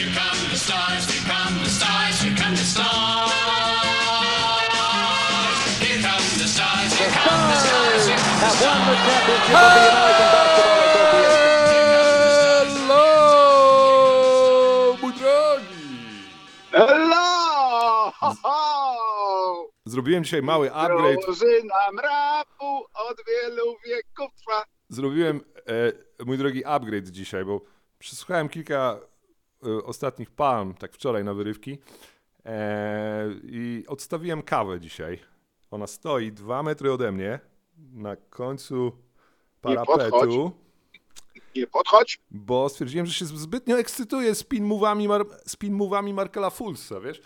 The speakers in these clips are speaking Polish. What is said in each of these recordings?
here come the stars, here come the stars, here come the stars. Here come the stars, here come the stars, here come the have won the stars. championship of the American Basketball Association. Hello, mój drogi! Hello! Ho, ho! Zrobiłem dzisiaj mały upgrade. Drużyna od wielu wieków trwa. Zrobiłem, e, mój drogi, upgrade dzisiaj, bo przesłuchałem kilka ostatnich palm, tak wczoraj na wyrywki e, i odstawiłem kawę dzisiaj. Ona stoi dwa metry ode mnie na końcu parapetu. Nie podchodź. bo stwierdziłem, że się zbytnio ekscytuję spin move'ami, Mar- spin move'ami Markela Fulsa, wiesz?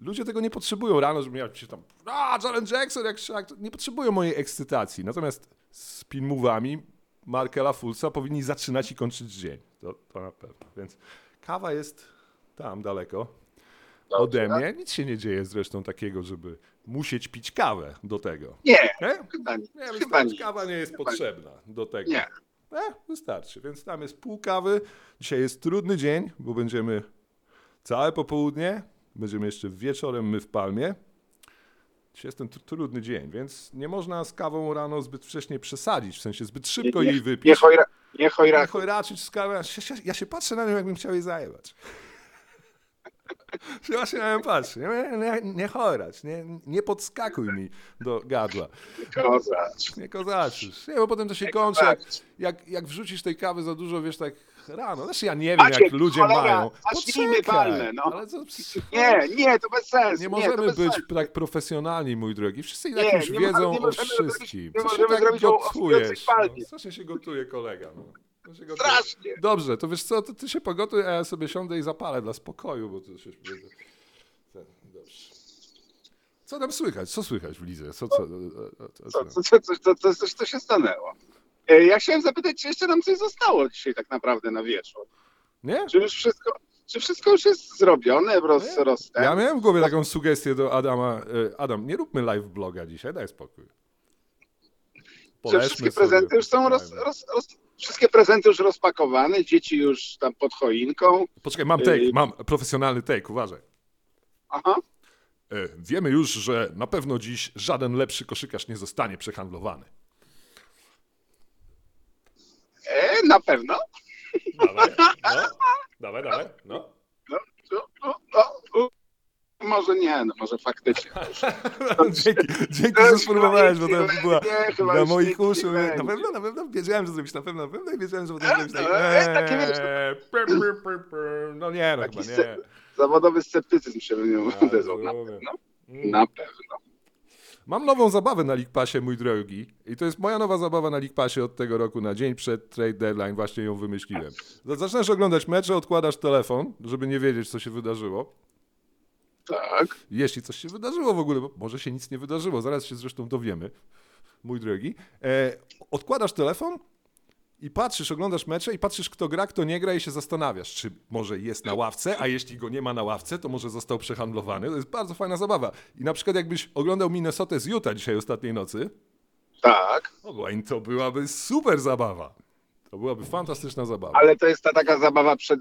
Ludzie tego nie potrzebują rano, żeby miał się tam a, Jaren Jackson, jak szak. Nie potrzebują mojej ekscytacji. Natomiast spin move'ami Markela Fulsa powinni zaczynać i kończyć dzień. To, to na pewno. Więc kawa jest tam daleko ode mnie. Nic się nie dzieje zresztą takiego, żeby musieć pić kawę do tego. Nie, Nie? chyba nie. Nie, Chyba nie. kawa nie jest Chyba potrzebna do tego. Nie. E, wystarczy. Więc tam jest pół kawy. Dzisiaj jest trudny dzień, bo będziemy całe popołudnie, będziemy jeszcze wieczorem my w Palmie. Dzisiaj jest ten tr- trudny dzień, więc nie można z kawą rano zbyt wcześnie przesadzić, w sensie zbyt szybko nie, jej wypić. Nie Nie chojra. chojraczyć z kawą. Ja się, ja się patrzę na nią, jakbym chciał jej zajebać. Się właśnie na nią patrzę. Nie, nie, nie chorać, nie, nie podskakuj mi do gadła. Kozacz. Nie kozaczysz. Nie, bo potem to się Nie kończy, jak, jak, jak wrzucisz tej kawy za dużo, wiesz, tak rano. Znaczy ja nie wiem, Maciek, jak ludzie cholera, mają. zacznijmy palmę, no. Ale to, Nie, nie, to bez sensu. nie to możemy bez być sensu. tak profesjonalni, mój drogi. Wszyscy i Nie, już nie ma- wiedzą nie o możemy zrobić- wszystkim. nie Co się możemy tak zrobić o- gotujesz? No, strasznie się gotuje kolega. No. To się gotuje. Strasznie. Dobrze, to wiesz co, to ty się pogotuj, a ja sobie siądę i zapalę dla spokoju, bo to się... Ten, Dobrze. Co tam słychać? Co słychać w Lidze? Co, co, co, Co, co, co, co, co, co, co się stanęło? E, Ja chciałem zapytać, czy jeszcze nam coś zostało dzisiaj tak naprawdę na wieczór. Nie? Czy już wszystko, czy wszystko już jest zrobione, roz, roz, Ja miałem w głowie taką sugestię do Adama. e, Adam, nie róbmy live bloga dzisiaj, daj spokój. Czy wszystkie prezenty już są roz, roz, roz, wszystkie prezenty już rozpakowane, dzieci już tam pod choinką. Poczekaj, mam take, Yy. mam profesjonalny take, uważaj. Aha. E, Wiemy już, że na pewno dziś żaden lepszy koszykarz nie zostanie przehandlowany. E, na pewno. Dawaj, no. Dawaj, dawaj, no. No, no, no, no. Może nie, no może faktycznie. dzięki, dzięki, że spróbowałeś, bo to była na już moich uszu. Na pewno, na pewno wiedziałem, że zrobisz na pewno, na pewno i wiedziałem, że potem zrobisz tak. Takie wiesz. No nie, no chyba nie. zawodowy sceptycyzm się w Ja odezwał. Na rozumiem. pewno. Na pewno. Mam nową zabawę na League Passie, mój drogi. I to jest moja nowa zabawa na League Passie od tego roku, na dzień przed trade deadline. Właśnie ją wymyśliłem. Zaczynasz oglądać mecze, odkładasz telefon, żeby nie wiedzieć, co się wydarzyło. Tak. Jeśli coś się wydarzyło w ogóle, bo może się nic nie wydarzyło, zaraz się zresztą dowiemy, mój drogi. E, odkładasz telefon i patrzysz, oglądasz mecze i patrzysz, kto gra, kto nie gra i się zastanawiasz, czy może jest na ławce, a jeśli go nie ma na ławce, to może został przehandlowany. To jest bardzo fajna zabawa. I na przykład jakbyś oglądał Minnesota z Utah dzisiaj ostatniej nocy, Tak. Ogłań, to byłaby super zabawa. To byłaby fantastyczna zabawa. Ale to jest ta taka zabawa przed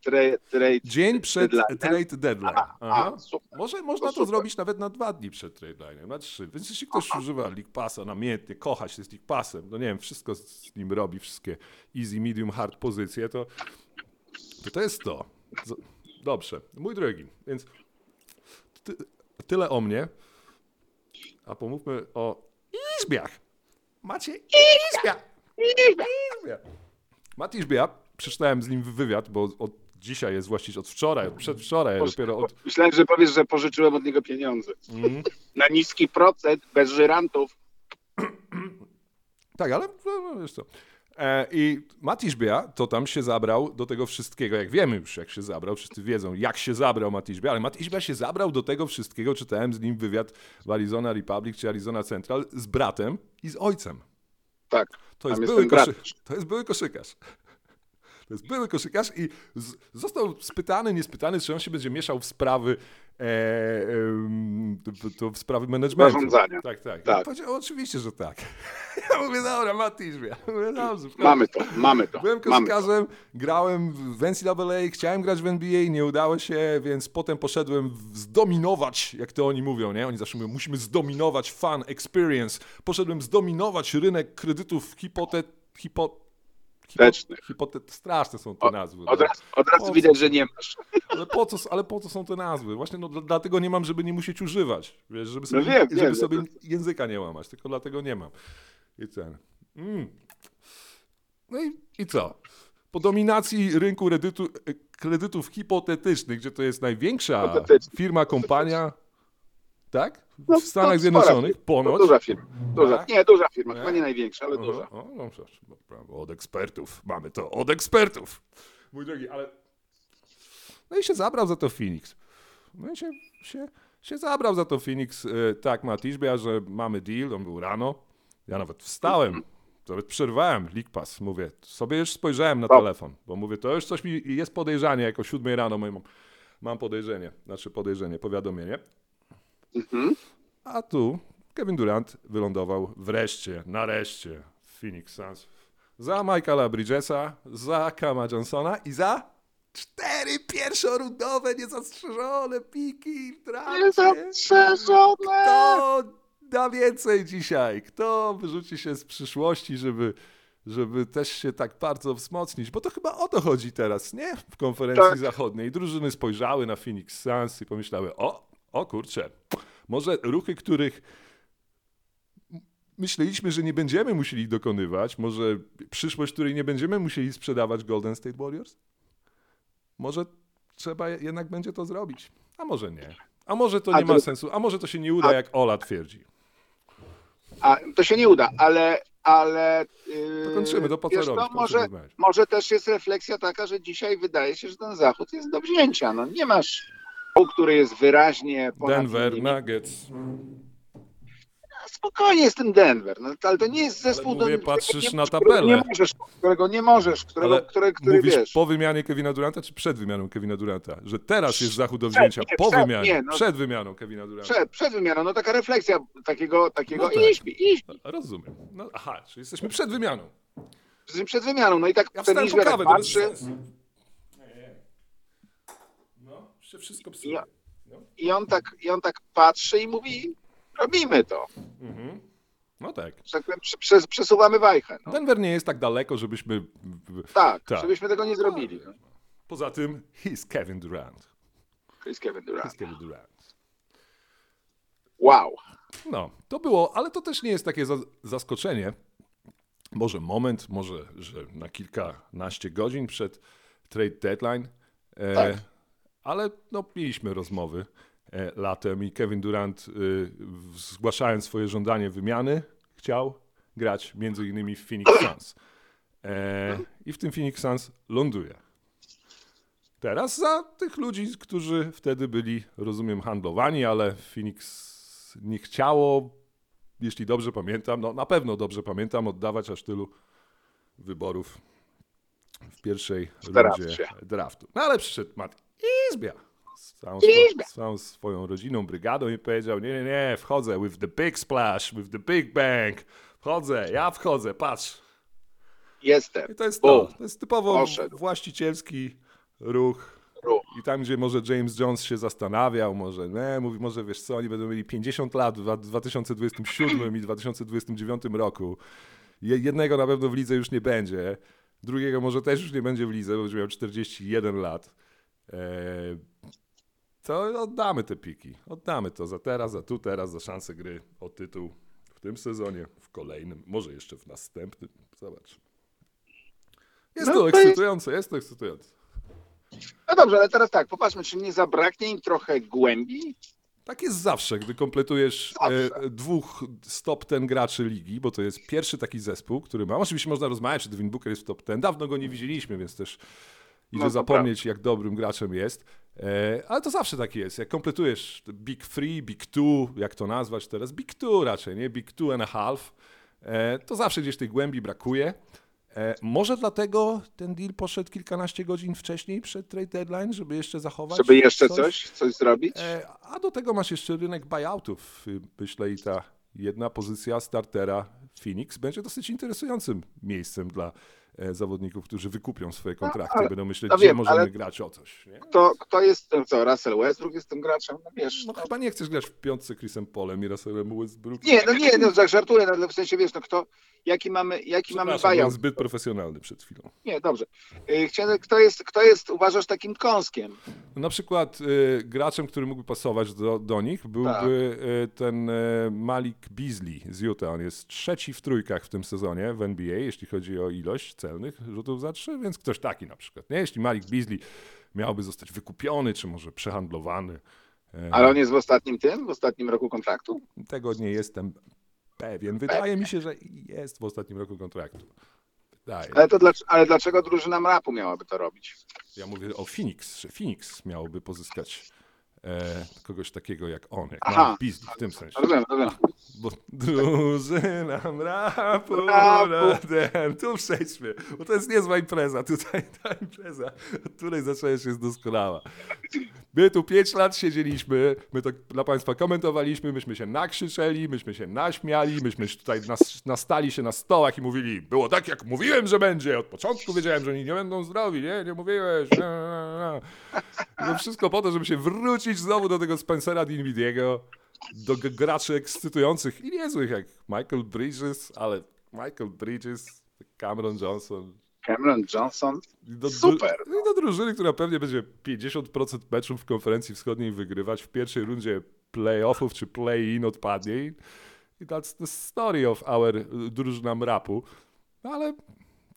tre- tre-. Dzień przed Deadline. trade deadline. Aha, Aha. a. Może można to super. zrobić nawet na dwa dni przed trade deadline, na trzy. Więc jeśli ktoś używa League Passa namiętnie, kocha się z League Passem, no nie wiem, wszystko z nim robi, wszystkie easy, medium, hard pozycje, to to, to jest to. Dobrze, mój drogi, więc ty, tyle o mnie. A pomówmy o Izbiach. Macie Izbia. Izbia. Mati Izbia, przeczytałem z nim wywiad, bo od dzisiaj jest właściwie od wczoraj, od przedwczoraj, dopiero od... Myślałem, że powiesz, że pożyczyłem od niego pieniądze. Mm. Na niski procent, bez żyrantów. Tak, ale no, wiesz co. E, I Matiszbia to tam się zabrał do tego wszystkiego, jak wiemy już jak się zabrał, wszyscy wiedzą jak się zabrał Matiszbia, ale Matiszbia się zabrał do tego wszystkiego, czytałem z nim wywiad w Arizona Republic czy Arizona Central z bratem i z ojcem. Tak. To jest, były koszy... to jest były koszykarz. To jest były koszykarz i został spytany, niespytany, czy on się będzie mieszał w sprawy to, to w sprawy managementu. Zarządzania. Tak, tak. Tak. Ja powiedział, oczywiście, że tak. Ja mówię, dobra, Matisz, ja mówię, dobrze. Mamy to, mamy to. Byłem koszykarzem, grałem w NCAA, chciałem grać w NBA, nie udało się, więc potem poszedłem zdominować, jak to oni mówią, nie? Oni zawsze mówią, musimy zdominować fan experience. Poszedłem zdominować rynek kredytów hipotet... Hipo, hipo, Tecznych. hipotet... Straszne są te nazwy. Od no. razu, od razu Po widać, co? że nie masz. Ale po, co, ale po co są te nazwy? Właśnie no, dla- dlatego nie mam, żeby nie musieć używać. Wiesz, żeby sobie, wiem, żeby wiem, sobie wiem. języka nie łamać, tylko dlatego nie mam. I ten. Mm. No i, i co? Po dominacji rynku kredytów hipotetycznych, gdzie to jest największa firma, kompania, tak? No, W Stanach Zjednoczonych, ponoć. Duża firma. Duża, Tak? nie, duża firma. Chyba nie największa, ale duża. O, no, od ekspertów. Mamy to od ekspertów. Mój drogi, ale. No i się zabrał za to Phoenix. No i się, się, się zabrał za to Phoenix. e, Tak, Matiszbia, że mamy deal, on był rano. Ja nawet wstałem, nawet przerwałem League Pass. Mówię, sobie już spojrzałem na telefon, bo mówię, to już coś mi jest podejrzanie, jako 7 rano mam podejrzenie, znaczy podejrzenie, powiadomienie. Mhm. A tu Kevin Durant wylądował wreszcie, nareszcie w Phoenix Suns. Za Michaela Bridgesa, za Kama Johnsona i za cztery pierwszorundowe, niezastrzeżone piki w. Niezastrzeżone! Kto da więcej dzisiaj? Kto wyrzuci się z przyszłości, żeby, żeby też się tak bardzo wzmocnić? Bo to chyba o to chodzi teraz, nie? W konferencji Tak. zachodniej. Drużyny spojrzały na Phoenix Suns i pomyślały, o, o kurczę, może ruchy, których myśleliśmy, że nie będziemy musieli dokonywać, może przyszłość, której nie będziemy musieli sprzedawać Golden State Warriors? Może trzeba jednak będzie to zrobić, a może nie. A może to A nie ma to- sensu, a może to się nie uda, a- jak Ola twierdzi. A to się nie uda, ale. ale yy, To kończymy, to po co robić? co może, może też jest refleksja taka, że dzisiaj wydaje się, że ten zachód jest do wzięcia. No, nie masz, który jest wyraźnie ponad Denver, innymi. Nuggets. Spokojnie jest ten Denver, no, ale to nie jest zespół, mówię, do, patrzysz nie, na tabelę. Nie możesz, którego nie możesz, którego, Ale który, który mówisz wiesz. po wymianie Kevina Duranta, czy przed wymianą Kevina Duranta? Że teraz jest zachód do Przed, wzięcia, nie, po przed, wymianie, nie, no. przed wymianą Kevina Duranta. Przed, przed wymianą, no taka refleksja takiego, takiego No tak. i śpi, i śpi. Rozumiem. No, aha, czyli jesteśmy przed wymianą. Przed wymianą, no i tak Ja ten bez patrzy sensu. No, się wszystko psuje. Ja- i on, tak, i on tak patrzy i mówi, robimy to. Mhm. No tak. Tak powiem, przesuwamy wajchę. No. Denver nie jest tak daleko, żebyśmy... Tak, Tak. żebyśmy tego nie zrobili. No. Poza tym, he's Kevin Durant. Chris Kevin Durant. He's Kevin Durant. Wow. No, to było, ale to też nie jest takie za, zaskoczenie. Może moment, może, że na kilkanaście godzin przed trade deadline, e, Tak. Ale no, mieliśmy rozmowy e, latem i Kevin Durant, y, w- zgłaszając swoje żądanie wymiany, chciał grać między innymi w Phoenix Suns. E, I w tym Phoenix Suns ląduje. Teraz za tych ludzi, którzy wtedy byli, rozumiem, handlowani, ale Phoenix nie chciało, jeśli dobrze pamiętam, no na pewno dobrze pamiętam, oddawać aż tylu wyborów w pierwszej drafcie. rundzie draftu. No ale przyszedł Matt Izbia z całą, Izbia. swo- całą swoją rodziną, brygadą i powiedział, nie, nie, nie, wchodzę with the big splash, with the big bang, wchodzę, ja wchodzę, patrz. Jestem. I to jest to, to jest typowo Poszedł. właścicielski ruch Ruch. i tam, gdzie może James Jones się zastanawiał, może nie, mówi, może wiesz co, oni będą mieli 50 lat w 2027 i 2029 roku. Je- Jednego na pewno w lidze już nie będzie, drugiego może też już nie będzie w lidze, bo będzie miał 41 lat. To oddamy te piki. Oddamy to za teraz, za tu, teraz, za szansę gry o tytuł w tym sezonie, w kolejnym, może jeszcze w następnym. Zobacz. Jest No to to jest- ekscytujące, jest to ekscytujące. No dobrze, ale teraz tak, popatrzmy, czy nie zabraknie im trochę głębi? Tak jest zawsze, gdy kompletujesz Zawsze. e, dwóch stop ten graczy ligi, bo to jest pierwszy taki zespół, który ma. Oczywiście można rozmawiać, czy Devin Booker jest top ten. Dawno go nie widzieliśmy, więc też idzie No to zapomnieć, jak dobrym graczem jest. E, ale to zawsze tak jest. Jak kompletujesz Big Three, Big Two, jak to nazwać teraz? Big Two raczej, nie? Big Two and a half. E, to zawsze gdzieś tej głębi brakuje. E, może dlatego ten deal poszedł kilkanaście godzin wcześniej przed trade deadline, żeby jeszcze zachować. Żeby jeszcze coś, coś zrobić? E, a do tego masz jeszcze rynek buyoutów. y, Myślę i ta jedna pozycja startera Phoenix będzie dosyć interesującym miejscem dla zawodników, którzy wykupią swoje kontrakty. ale- Będą myśleć, no gdzie wiem, możemy grać o coś. Nie? Kto, kto jest tym, co? Russell Westbrook jest tym graczem? No wiesz. No chyba nie chcesz grać w piątce Chrisem Polem i Russellem Westbrookiem. Nie, no nie, no tak żartuję, no, ale w sensie wiesz, no kto, jaki mamy, jaki mamy buyout? zbyt profesjonalny przed chwilą. Nie, dobrze. Y, Chciałem, kto jest, kto jest, uważasz, takim kąskiem? Na przykład y, graczem, który mógłby pasować do, do nich, byłby y, ten y, Malik Beasley z Utah. On jest trzeci w trójkach w tym sezonie w NBA, jeśli chodzi o ilość celnych rzutów za trzy, więc ktoś taki na przykład. Nie? Jeśli Malik Beasley miałby zostać wykupiony, czy może przehandlowany, e, Ale on jest w ostatnim tym, w ostatnim roku kontraktu? tego nie jestem pewien. Wydaje mi się, że jest w ostatnim roku kontraktu. Wydaje. Ale, to dlac- ale dlaczego drużyna mrapu miałaby to robić? Ja mówię o Phoenix, że Phoenix miałoby pozyskać e, kogoś takiego jak on, jak Aha. Malik Beasley w tym sensie. Rozumiem, rozumiem. Bo drużyna mrapu, Mrapu. na ten, tu przejdźmy, bo to jest niezła impreza, tutaj ta impreza, od której zaczęłeś jest doskonała. My tu pięć lat siedzieliśmy, my to dla Państwa komentowaliśmy, myśmy się nakrzyczeli, myśmy się naśmiali, myśmy tutaj nas, nastali się na stołach i mówili, było tak jak mówiłem, że będzie, od początku wiedziałem, że oni nie będą zdrowi, nie, nie mówiłeś, nie, nie. I to wszystko po to, żeby się wrócić znowu do tego Spencera Dinwidiego, do graczy ekscytujących i niezłych jak Michael Bridges, ale Michael Bridges, Cameron Johnson. Cameron Johnson. Do, Super. I do drużyny, która pewnie będzie 50% meczów w konferencji wschodniej wygrywać w pierwszej rundzie playoffów czy play-in odpadnie. I i that's the story of our y, drużyna mrapu. No ale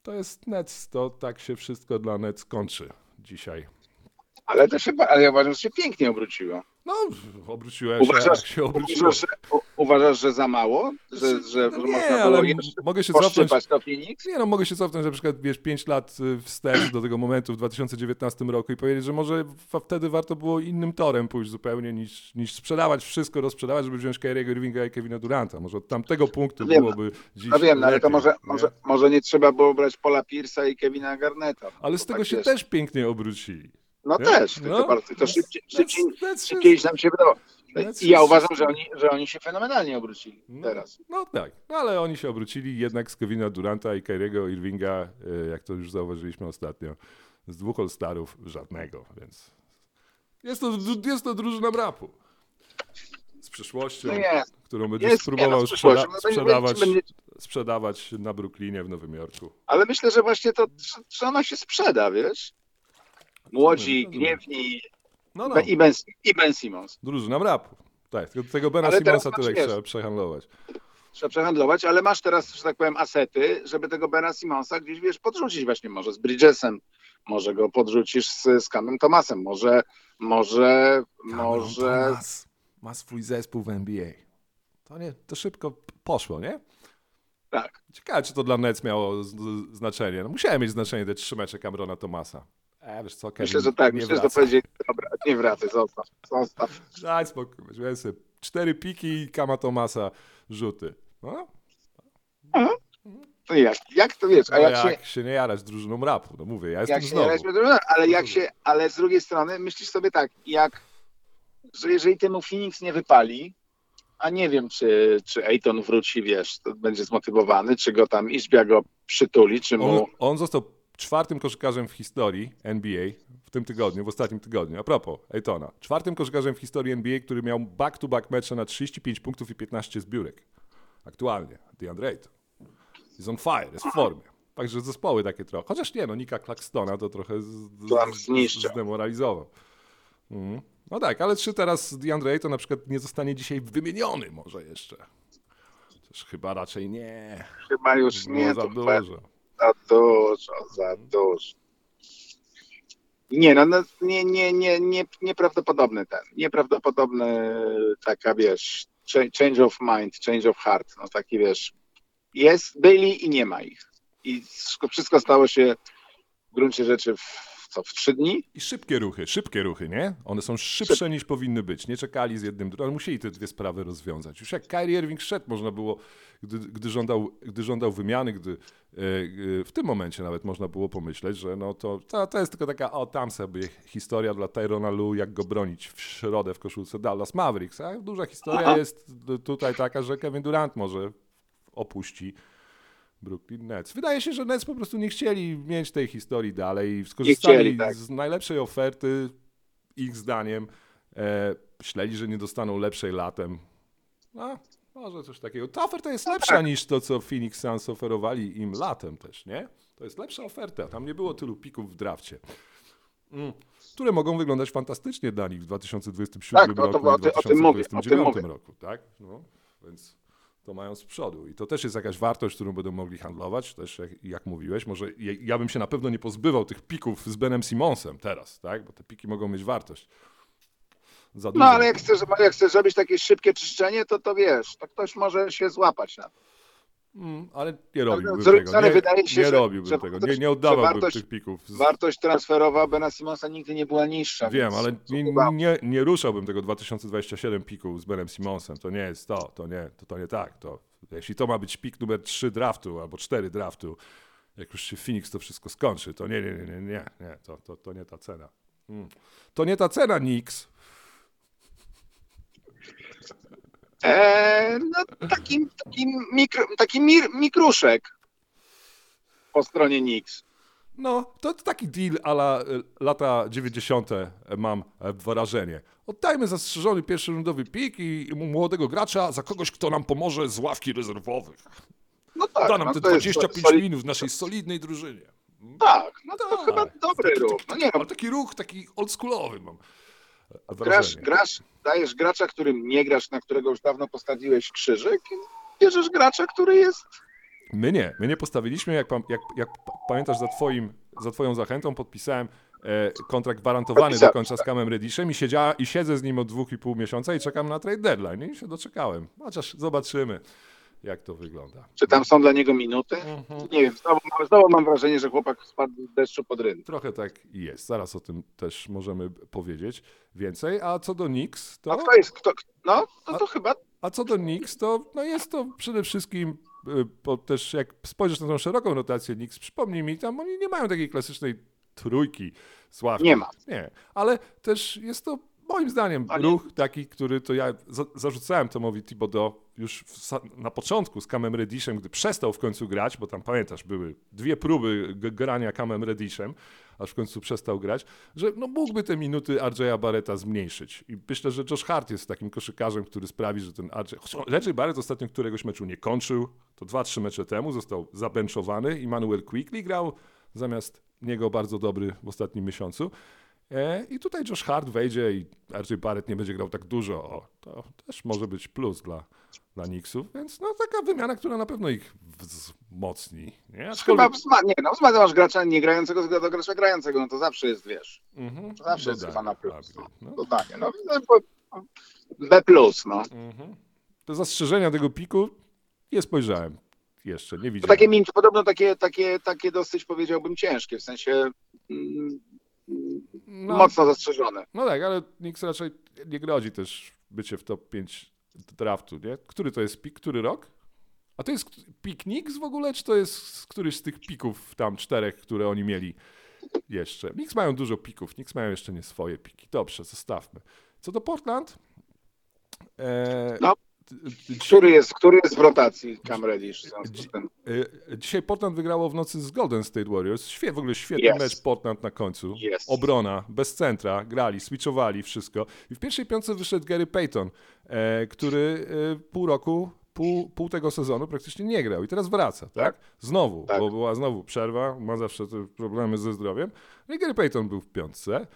to jest Nets, to tak się wszystko dla Nets kończy dzisiaj. Ale to się, ale ja uważam, że się pięknie obróciło. No, obróciłem się, Uważasz, jak się obróciło. uważasz, że, uważasz, że za mało? Że, że, No że nie, można ale mogę się cofnąć. Nie no, mogę się cofnąć na przykład, wiesz, 5 lat y, wstecz do tego momentu w 2019 roku i powiedzieć, że może wtedy warto było innym torem pójść zupełnie niż, niż sprzedawać wszystko, rozprzedawać, żeby wziąć Kyriego Irvinga i Kevina Duranta. Może od tamtego punktu Wiem, byłoby dziś No wiem, no, ale to lepiej, może, nie? może, może nie trzeba było brać Paula Pierce'a i Kevina Garnetta. Ale z tego tak się też pięknie obrócili. No nie? też, No, to, bardzo, to szybciej, szybciej, that's szybciej just- nam się wydawało. that's I ja uważam, że oni, że oni się fenomenalnie obrócili No, teraz. No tak, no, ale oni się obrócili jednak z Kevina Duranta i Kyriego Irvinga, y, jak to już zauważyliśmy ostatnio, z dwóch All-Starów żadnego, więc jest to, jest to drużyna brapu. Z przyszłością, No którą będziesz Jest, spróbował nie, no, sprzeda- No, będzie- sprzedawać, będzie- sprzedawać na Brooklynie w Nowym Jorku. Ale myślę, że właśnie to, że ona się sprzeda, wiesz? Młodzi, gniewni No, no, i, ben, i Ben Simmons. drużyna brapu. Tak, tego Bena Ale Simonsa tyle trzeba przehandlować. Trzeba przehandlować, ale masz teraz, że tak powiem, asety, żeby tego Bena Simonsa gdzieś, wiesz, podrzucić właśnie może z Bridgesem, może go podrzucisz z, z Camem Thomasem, może, może, może... Thomas ma swój zespół w NBA. To, nie, to szybko poszło, nie? Tak. Ciekawe, czy to dla Nets miało znaczenie. No, musiałem mieć znaczenie te trzy mecze Camerona Thomasa. E, wiesz co, Kevin Myślę, że tak, myślę, że to wraca. powiedzieli, dobra, nie wracaj, zostaw, zostaw. Daj spokój, weź sobie cztery piki i Kama Thomasa rzuty. No, No jak, jak to wiesz, a no jak, jak, się, się nie jarać drużyną rapu, no mówię, ja jestem jak się znowu. nie to- ale jak się, ale z drugiej strony myślisz sobie tak, jak, że jeżeli temu Phoenix nie wypali, a nie wiem, czy, czy Ayton wróci, wiesz, to będzie zmotywowany, czy go tam Izbia go przytuli, czy On, mu... on został czwartym koszykarzem w historii NBA w tym tygodniu, w ostatnim tygodniu. A propos Aytona. Czwartym koszykarzem w historii NBA, który miał back-to-back mecze na 35 punktów i 15 zbiórek. Aktualnie. DeAndre Ayton. Jest on fire, jest w formie. Także zespoły takie trochę. Chociaż nie, no Nika Claxtona to trochę z, z, zdemoralizował. Mhm. No tak, ale czy teraz DeAndre Ayton na przykład nie zostanie dzisiaj wymieniony może jeszcze? Też chyba raczej nie. Chyba już Było nie, za to dużo. Za dużo, za dużo. Nie, no, no nie, nie, nie, nie, nieprawdopodobny ten, nieprawdopodobny taka, wiesz, cha- change of mind, change of heart, no taki, wiesz, jest, byli i nie ma ich. I wszystko- wszystko stało się w gruncie rzeczy w co, w trzy dni? I szybkie ruchy, szybkie ruchy, nie? One są szybsze niż powinny być. Nie czekali z jednym, ale musieli te dwie sprawy rozwiązać. Już jak Kyrie Irving szedł, można było, gdy, gdy, żądał, gdy żądał wymiany, gdy e, e, w tym momencie nawet można było pomyśleć, że no to, to, to jest tylko taka, o tam sobie historia dla Tyrona Lu, jak go bronić w środę w koszulce Dallas Mavericks. A duża historia Aha. jest tutaj taka, że Kevin Durant może opuści Brooklyn Nets. Wydaje się, że Nets po prostu nie chcieli mieć tej historii dalej i skorzystali chcieli, tak. z najlepszej oferty, ich zdaniem. E, myśleli, że nie dostaną lepszej latem. No, może coś takiego. Ta oferta jest lepsza niż to, co Phoenix Suns oferowali im latem też, nie? To jest lepsza oferta. Tam nie było tylu pików w drafcie. Mm. Które mogą wyglądać fantastycznie dla nich w 2027 Tak, to- to roku o ty- o tym mówię, o tym 2029 mówię. roku, tak? No, więc to mają z przodu. I to też jest jakaś wartość, którą będą mogli handlować. Też jak, jak mówiłeś, może ja, bym się na pewno nie pozbywał tych pików z Benem Simonsem teraz, tak? Bo te piki mogą mieć wartość. Za dużo. No ale jak chcesz, jak chcesz zrobić takie szybkie czyszczenie, to to wiesz, to ktoś może się złapać na to. Mm, ale nie robiłbym z tego. Nie, wydaje się, nie że- robiłbym że tego. Nie, wartość- nie oddawałbym wartość- tych pików. Z... Wartość transferowa Bena Simonsa nigdy nie była niższa. Wiem, więc ale nie, nie, nie ruszałbym tego 2027 piku z Benem Simonsem. To nie jest to, to nie, to, to nie tak. To, jeśli to ma być pik numer 3 draftu albo 4 draftu, jak już się Phoenix to wszystko skończy, to nie, nie, nie, nie, nie, nie to, to, to nie ta cena. Mm. To nie ta cena, Nix. Eee, no taki, taki, mikro, taki mir, mikruszek po stronie Nix. No, to taki deal ala y, lata 90. mam e, wrażenie. Oddajmy zastrzeżony pierwszy rundowy pik i młodego gracza za kogoś, kto nam pomoże z ławki rezerwowych. No tak, Da nam no te to jest 25 soli- minut w naszej solidnej drużynie. Tak, no to Tak. chyba dobry ruch. No nie, Ale taki ruch, taki oldschoolowy mam e, grasz, grasz, dajesz gracza, którym nie grasz, na którego już dawno postawiłeś krzyżyk i bierzesz gracza, który jest My nie, my nie postawiliśmy, jak, jak, jak pa- pamiętasz za, twoim, za twoją zachętą podpisałem e, kontrakt gwarantowany do końca z Kamem Reddishem i, siedziała, i siedzę z nim od dwóch i pół miesiąca i czekam na trade deadline i się doczekałem. Chociaż zobaczymy, jak to wygląda. Czy tam są dla niego minuty? Mhm. Nie wiem, znowu, mam- znowu mam wrażenie, że chłopak spadł z deszczu pod rynek. Trochę tak jest. Zaraz o tym też możemy powiedzieć więcej. A co do Knicks, to... A kto jest, kto, no, to, to chyba A co do Knicks, to no jest to przede wszystkim, y, bo też jak spojrzysz na tą szeroką rotację Knicks, przypomnij mi, tam oni nie mają takiej klasycznej trójki z ławki. Nie ma. Nie, ale też jest to moim zdaniem A nie. ruch taki, który to ja za, zarzucałem Tomowi Thibodeau już w, na początku z Kamem Reddishem, gdy przestał w końcu grać, bo tam pamiętasz, były dwie próby grania Kamem Reddishem, aż w końcu przestał grać, że no mógłby te minuty RJ'a Barretta zmniejszyć. I myślę, że Josh Hart jest takim koszykarzem, który sprawi, że ten RJ... RJ Barrett ostatnio któregoś meczu nie kończył, to dwa, trzy mecze temu został zabenczowany i Manuel Quickly grał zamiast niego bardzo dobry w ostatnim miesiącu. E, I tutaj Josh Hart wejdzie i RJ Barrett nie będzie grał tak dużo. O, to też może być plus dla, dla Knicksów, więc no taka wymiana, która na pewno ich wzmocni. Nie? chyba wzma- nie, no wzmacniasz gracza nie grającego do gracza grającego, no to zawsze jest, wiesz, Mhm. to zawsze jest Dodanie, chyba na plus. upgrade, No. no. Dodanie, no, B plus, no. Mhm. Te zastrzeżenia tego piku nie spojrzałem jeszcze, nie To widziałem. takie miękkie, podobno takie, takie, takie dosyć powiedziałbym ciężkie, w sensie mm, no, mocno zastrzeżone. no tak, ale Knicks raczej nie grodzi też bycie w top 5 draftu, nie? Który to jest pik? Który rok? A to jest pik Knicks w ogóle, czy to jest któryś z tych pików tam czterech, które oni mieli jeszcze? Knicks mają dużo pików, Knicks mają jeszcze nie swoje piki. Dobrze, zostawmy. Co do Portland? E, No. Który jest, który jest w rotacji Cam Reddish? E, Dzisiaj Portland wygrało w nocy z Golden State Warriors. Świe, w ogóle świetny Yes. mecz Portland na końcu. Yes. Obrona, bez centra, grali, switchowali, wszystko. I w pierwszej piątce wyszedł Gary Payton, e, który e, pół roku, pół, pół tego sezonu praktycznie nie grał. I teraz wraca, tak? Znowu, Tak. bo była znowu przerwa, ma zawsze problemy ze zdrowiem. No i Gary Payton był w piątce.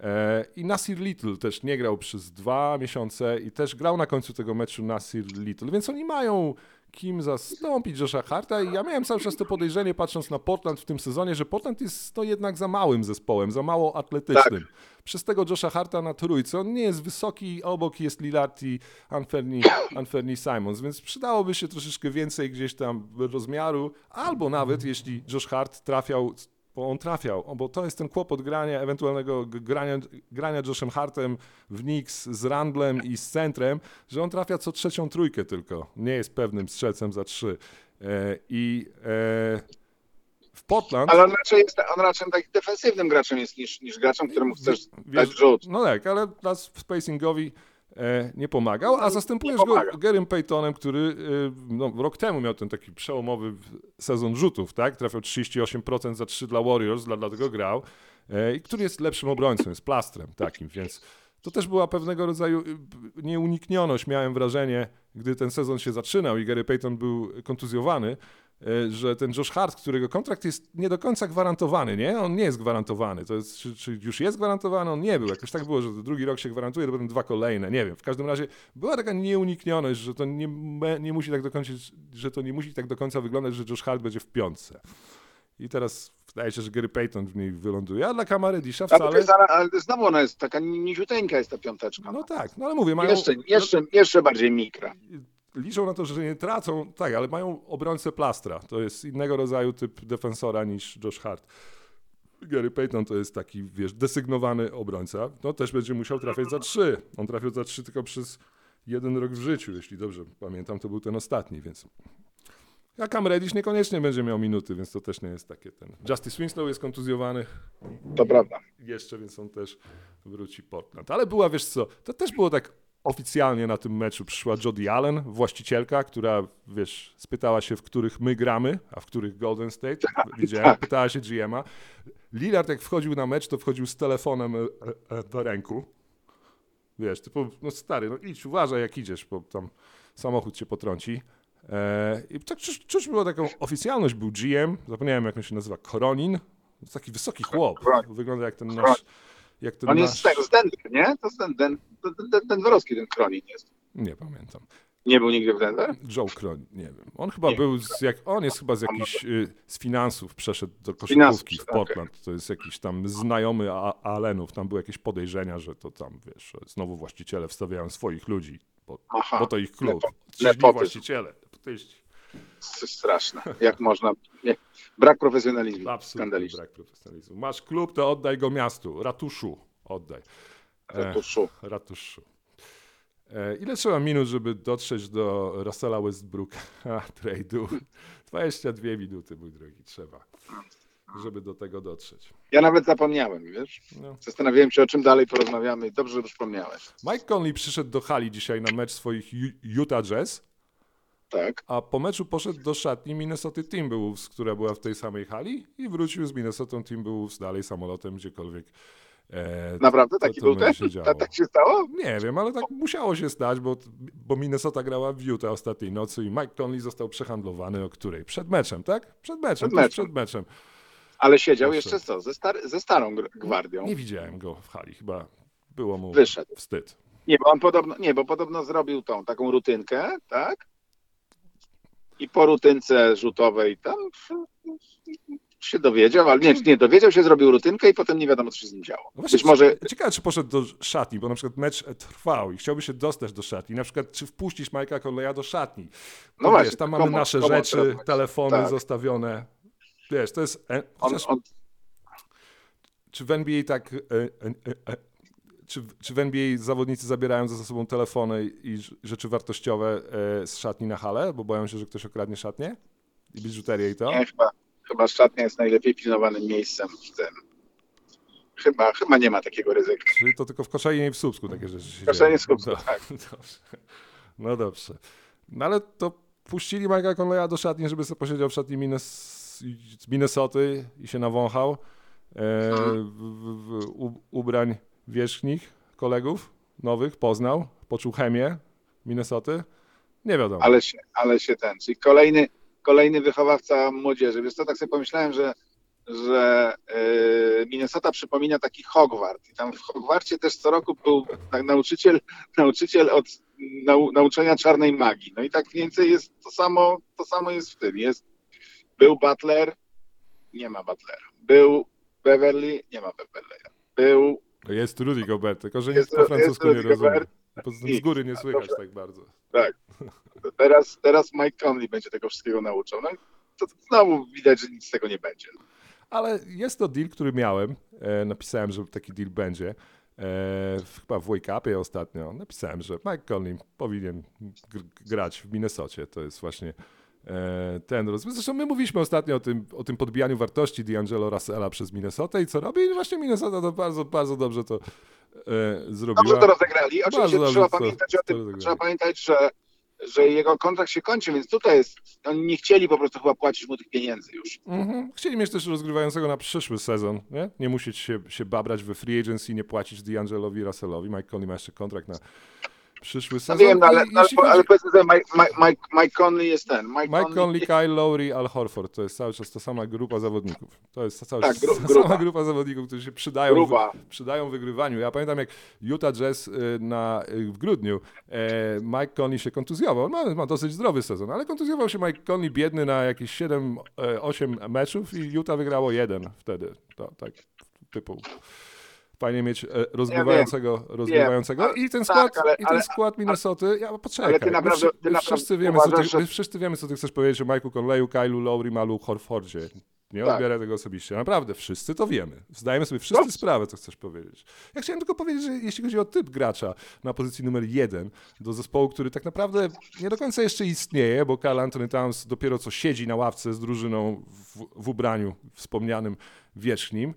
E, I Nasir Little też nie grał przez dwa miesiące i też grał na końcu tego meczu Nasir Little, więc oni mają kim zastąpić Josha Harta i ja miałem cały czas to podejrzenie patrząc na Portland w tym sezonie, że Portland jest no jednak za małym zespołem, za mało atletycznym. Przez tego Josha Harta na trójce, on nie jest wysoki, obok jest Lillard i Anferni, Anferni Simons, więc przydałoby się troszeczkę więcej gdzieś tam rozmiaru, albo nawet jeśli Josh Hart trafiał bo on trafiał, bo to jest ten kłopot grania, ewentualnego grania, grania Joshem Hartem w Knicks z Randlem i z centrem, że on trafia co trzecią trójkę tylko. Nie jest pewnym strzelcem za trzy. E, I e, w Portland... Ale on raczej jest, on raczej tak defensywnym graczem jest niż, niż graczem, któremu chcesz dać rzut. No tak, ale dla spacingowi nie pomagał, a zastępujesz go pomaga. Garym Paytonem, który e, no, rok temu miał ten taki przełomowy sezon rzutów, tak? Trafiał 38% za 3 dla Warriors, dla, dlatego grał, e, i który jest lepszym obrońcą, jest plastrem takim, więc to też była pewnego rodzaju y, nieuniknioność, miałem wrażenie, gdy ten sezon się zaczynał i Gary Payton był kontuzjowany, e, że ten Josh Hart, którego kontrakt jest nie do końca gwarantowany, nie? On nie jest gwarantowany. To jest, czy, czy już jest gwarantowany? On nie był. Jakoś tak było, że drugi rok się gwarantuje, to potem dwa kolejne. Nie wiem. W każdym razie była taka nieuniknioność, że to nie, nie musi tak do końca, że to nie musi tak do końca wyglądać, że Josh Hart będzie w piątce. I teraz wydaje się, że Gary Payton w niej wyląduje, a dla Kamary Disha Ale, to wcale... ale, ale znowu ona jest taka niziuteńka jest ta piąteczka. No tak, no ale mówię, mają... jeszcze, jeszcze, jeszcze bardziej mikra. Liczą na to, że nie tracą, tak, ale mają obrońcę plastra. To jest innego rodzaju typ defensora niż Josh Hart. Gary Payton to jest taki, wiesz, desygnowany obrońca. No też będzie musiał trafiać za trzy. On trafił za trzy tylko przez jeden rok w życiu, jeśli dobrze pamiętam, to był ten ostatni, więc... A Cam Reddish niekoniecznie będzie miał minuty, więc to też nie jest takie ten... Justice Winslow jest kontuzjowany, To prawda. jeszcze, więc on też wróci Portland. Ale była, wiesz co, to też było tak oficjalnie na tym meczu. Przyszła Jodie Allen, właścicielka, która, wiesz, spytała się, w których my gramy, a w których Golden State. Widziałem, tak. pytała się GM-a. Lillard jak wchodził na mecz, to wchodził z telefonem e, e, do ręku. Wiesz, typu, no stary, no idź, uważaj jak idziesz, bo tam samochód cię potrąci. E, I tak czuć, czuć było taką oficjalność, był GM, zapomniałem jak on się nazywa, Koronin. Taki wysoki chłop, Koronin. wygląda jak ten nasz... Jak ten On nasz... jest z Denver, nie? To jest ten, den, den, den, denverowski ten Kronin jest. Nie pamiętam. Nie był nigdy w Denver? Joe Cronin, nie wiem. On chyba Nie. był, z, jak, on jest chyba z jakichś, y, z finansów, przeszedł do koszykówki w okej. Portland. To jest jakiś tam znajomy A- Allenów. Tam były jakieś podejrzenia, że to tam, wiesz, znowu właściciele wstawiają swoich ludzi, bo, Aha. bo to ich klub. Nepotyzm. właściciele. Nepotyści. S- Straszne. Jak można. Nie. Brak profesjonalizmu. Skandaliczny. brak profesjonalizmu. Masz klub, to oddaj go miastu. Ratuszu oddaj. E, Ratuszu. Ratuszu. E, ile trzeba minut, żeby dotrzeć do Russella Westbrooka trade'u? 22 minuty, mój drogi, trzeba, żeby do tego dotrzeć. Ja nawet zapomniałem, wiesz? No. Zastanawiałem się, o czym dalej porozmawiamy i dobrze, że przypomniałeś. Mike Conley przyszedł do hali dzisiaj na mecz swoich Utah Jazz, Tak. a po meczu poszedł do szatni Minnesota Timberwolves, która była w tej samej hali i wrócił z Minnesota Timberwolves dalej samolotem gdziekolwiek. E, Naprawdę? to- Taki to był ten? się działo. Tak, się stało? Nie wiem, ale tak musiało się stać, bo, bo Minnesota grała w Utah ostatniej nocy i Mike Conley został przehandlowany o której? Przed meczem, tak? Przed meczem, Przed meczem. przed meczem. Ale siedział Proszę. jeszcze co? Ze, star- ze starą gwardią. Nie widziałem go w hali, chyba było mu Wyszedł. wstyd. Nie, bo on podobno, nie, bo podobno zrobił tą taką rutynkę, tak? I po rutynce rzutowej tam się dowiedział, ale nie, nie dowiedział się, zrobił rutynkę i potem nie wiadomo, co się z nim działo. No właśnie, Być może Ciekawe, czy poszedł do szatni, bo na przykład mecz trwał i chciałby się dostać do szatni. Na przykład, czy wpuścić Mike'a Conleya do szatni. No Bo właśnie, wiesz, tam mamy komu- nasze komu rzeczy, telefony Tak. zostawione. Wiesz, to jest... E, on, chociaż, on, czy w NBA tak... E, e, e, czy, czy w NBA zawodnicy zabierają ze sobą telefony i rz- rzeczy wartościowe z szatni na halę, bo boją się, że ktoś okradnie szatnię? I biżuterię i to? nie, chyba, chyba szatnia jest najlepiej pilnowanym miejscem w tym. Chyba, chyba nie ma takiego ryzyka. Czyli to tylko w Koszalinie i w Słupsku takie rzeczy się Koszalinie dzieją. w Słupsku, Do- tak. Dobrze. No dobrze. No ale to puścili Mike'a Conleya do szatni, żeby sobie posiedział w szatni Minnes- z Minnesoty i się nawąchał e, w, w, w u- ubrań wierzchnich kolegów nowych, poznał, poczuł chemię Minnesoty. Nie wiadomo. Ale się, ale się ten, czyli kolejny, kolejny wychowawca młodzieży. Wiesz co, tak sobie pomyślałem, że, że yy, Minnesota przypomina taki Hogwart. I tam w Hogwarcie też co roku był tak, nauczyciel, nauczyciel od nau, nauczenia czarnej magii. No i tak mniej więcej jest to samo, to samo jest w tym. Jest, był Butler, nie ma Butlera. Był Beverly, nie ma Beverly'a. Był Jest Rudy Gobert, tylko że Jest- po francusku jest nie Rudy rozumie. Gobert. Poza tym z góry nie słychać tak bardzo. Tak. Teraz, teraz Mike Conley będzie tego wszystkiego nauczał. No to znowu widać, że nic z tego nie będzie. Ale jest to deal, który miałem. E, napisałem, że taki deal będzie. E, chyba w Wake Upie ostatnio napisałem, że Mike Conley powinien gr- grać w Minnesocie. To jest właśnie e, ten rozwiązanie. Zresztą my mówiliśmy ostatnio o tym, o tym podbijaniu wartości D'Angelo Russella przez Minnesotę i co robi. I właśnie Minnesota to bardzo, bardzo dobrze to zrobiła. Dobrze to rozegrali. Oczywiście dobrze trzeba pamiętać o tym, trzeba pamiętać, że, że jego kontrakt się kończy, więc tutaj jest, oni nie chcieli po prostu chyba płacić mu tych pieniędzy już. Mhm. Chcieli mieć też rozgrywającego na przyszły sezon, nie? Nie musieć się, się babrać we free agency, nie płacić D'Angelowi Russellowi. Mike Conley ma jeszcze kontrakt na przyszły No sezon. wiem, no, ale, I no, ale, chodzi- powiedzmy sobie, Mike, Mike, Mike, Conley jest ten. Mike, Mike Conley, Conley Kyle Lowry, Al Horford. To jest cały czas ta sama grupa zawodników. To jest cały Tak, czas gru- ta grupa. sama grupa zawodników, którzy się przydają, w, przydają w wygrywaniu. Ja pamiętam, jak Utah Jazz y, na, y, w grudniu e, Mike Conley się kontuzjował. On ma, ma dosyć zdrowy sezon, ale kontuzjował się Mike Conley biedny na jakieś 7-8 meczów i Utah wygrało jeden wtedy. To, tak typu fajnie mieć rozgrywającego, rozgrywającego. ale- I ten tak, skład, ale- i ten ale- skład Minnesoty, ja poczekaj, ale ty naprawdę- ty naprawdę wszyscy wiemy, co ty, uważasz, że- wszyscy wiemy, co ty chcesz powiedzieć o Mike'u Conleyu, Kylu Lowry, Malu Horfordzie. Nie Tak. odbieraj tego osobiście. Naprawdę, wszyscy to wiemy. Zdajemy sobie wszyscy sprawę, co chcesz powiedzieć. Ja chciałem tylko powiedzieć, że jeśli chodzi o typ gracza na pozycji numer jeden do zespołu, który tak naprawdę nie do końca jeszcze istnieje, bo Carl Anthony Towns dopiero co siedzi na ławce z drużyną w, w ubraniu wspomnianym wierzchnim,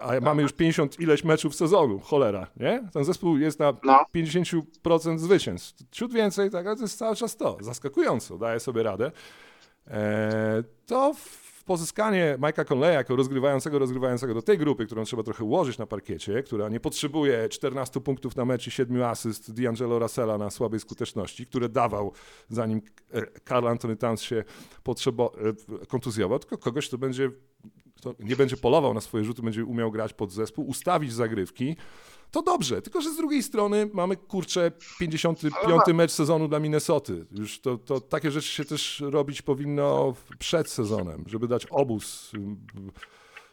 a mamy już 50 ileś meczów sezonu, cholera, nie? Ten zespół jest na No. 50% zwycięstw. Ciut więcej, tak, ale to jest cały czas to. Zaskakująco, daje sobie radę. E, to w pozyskanie Mike'a Conleya jako rozgrywającego, rozgrywającego do tej grupy, którą trzeba trochę ułożyć na parkiecie, która nie potrzebuje 14 punktów na mecz i 7 asyst D'Angelo Russella na słabej skuteczności, które dawał zanim e, Carl Anthony Towns się e, kontuzjował, tylko kogoś, kto będzie kto nie będzie polował na swoje rzuty, będzie umiał grać pod zespół, ustawić zagrywki, to dobrze. Tylko, że z drugiej strony mamy, kurczę, 55 mecz sezonu dla Minnesoty. Już to, to takie rzeczy się też robić powinno przed sezonem, żeby dać obóz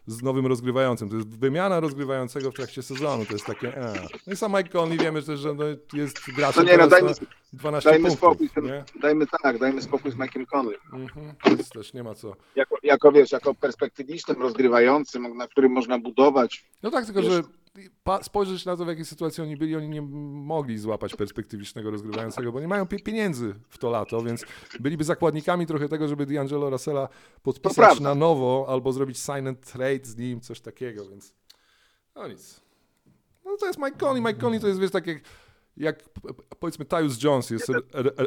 z nowym rozgrywającym. To jest wymiana rozgrywającego w trakcie sezonu. To jest takie... E. No i sam Mike Conley wiemy też, że no, jest graczem No nie, no dajmy- na 12 Dajmy punktów. spokój, nie? dajmy tak, dajmy spokój z Mike'em Conley. Mhm. Więc też nie ma co... Jako, jako wiesz, jako perspektywicznym, rozgrywającym, na którym można budować. No tak, tylko Wiesz- że spojrzeć na to, w jakiej sytuacji oni byli, oni nie mogli złapać perspektywicznego rozgrywającego, bo nie mają pie- pieniędzy w to lato, więc byliby zakładnikami trochę tego, żeby D'Angelo Russella podpisać na nowo albo zrobić sign and trade z nim, coś takiego, więc no nic. No to jest Mike Conley. Mike Conley to jest, wiesz, tak jak, jak powiedzmy Tyus Jones jest...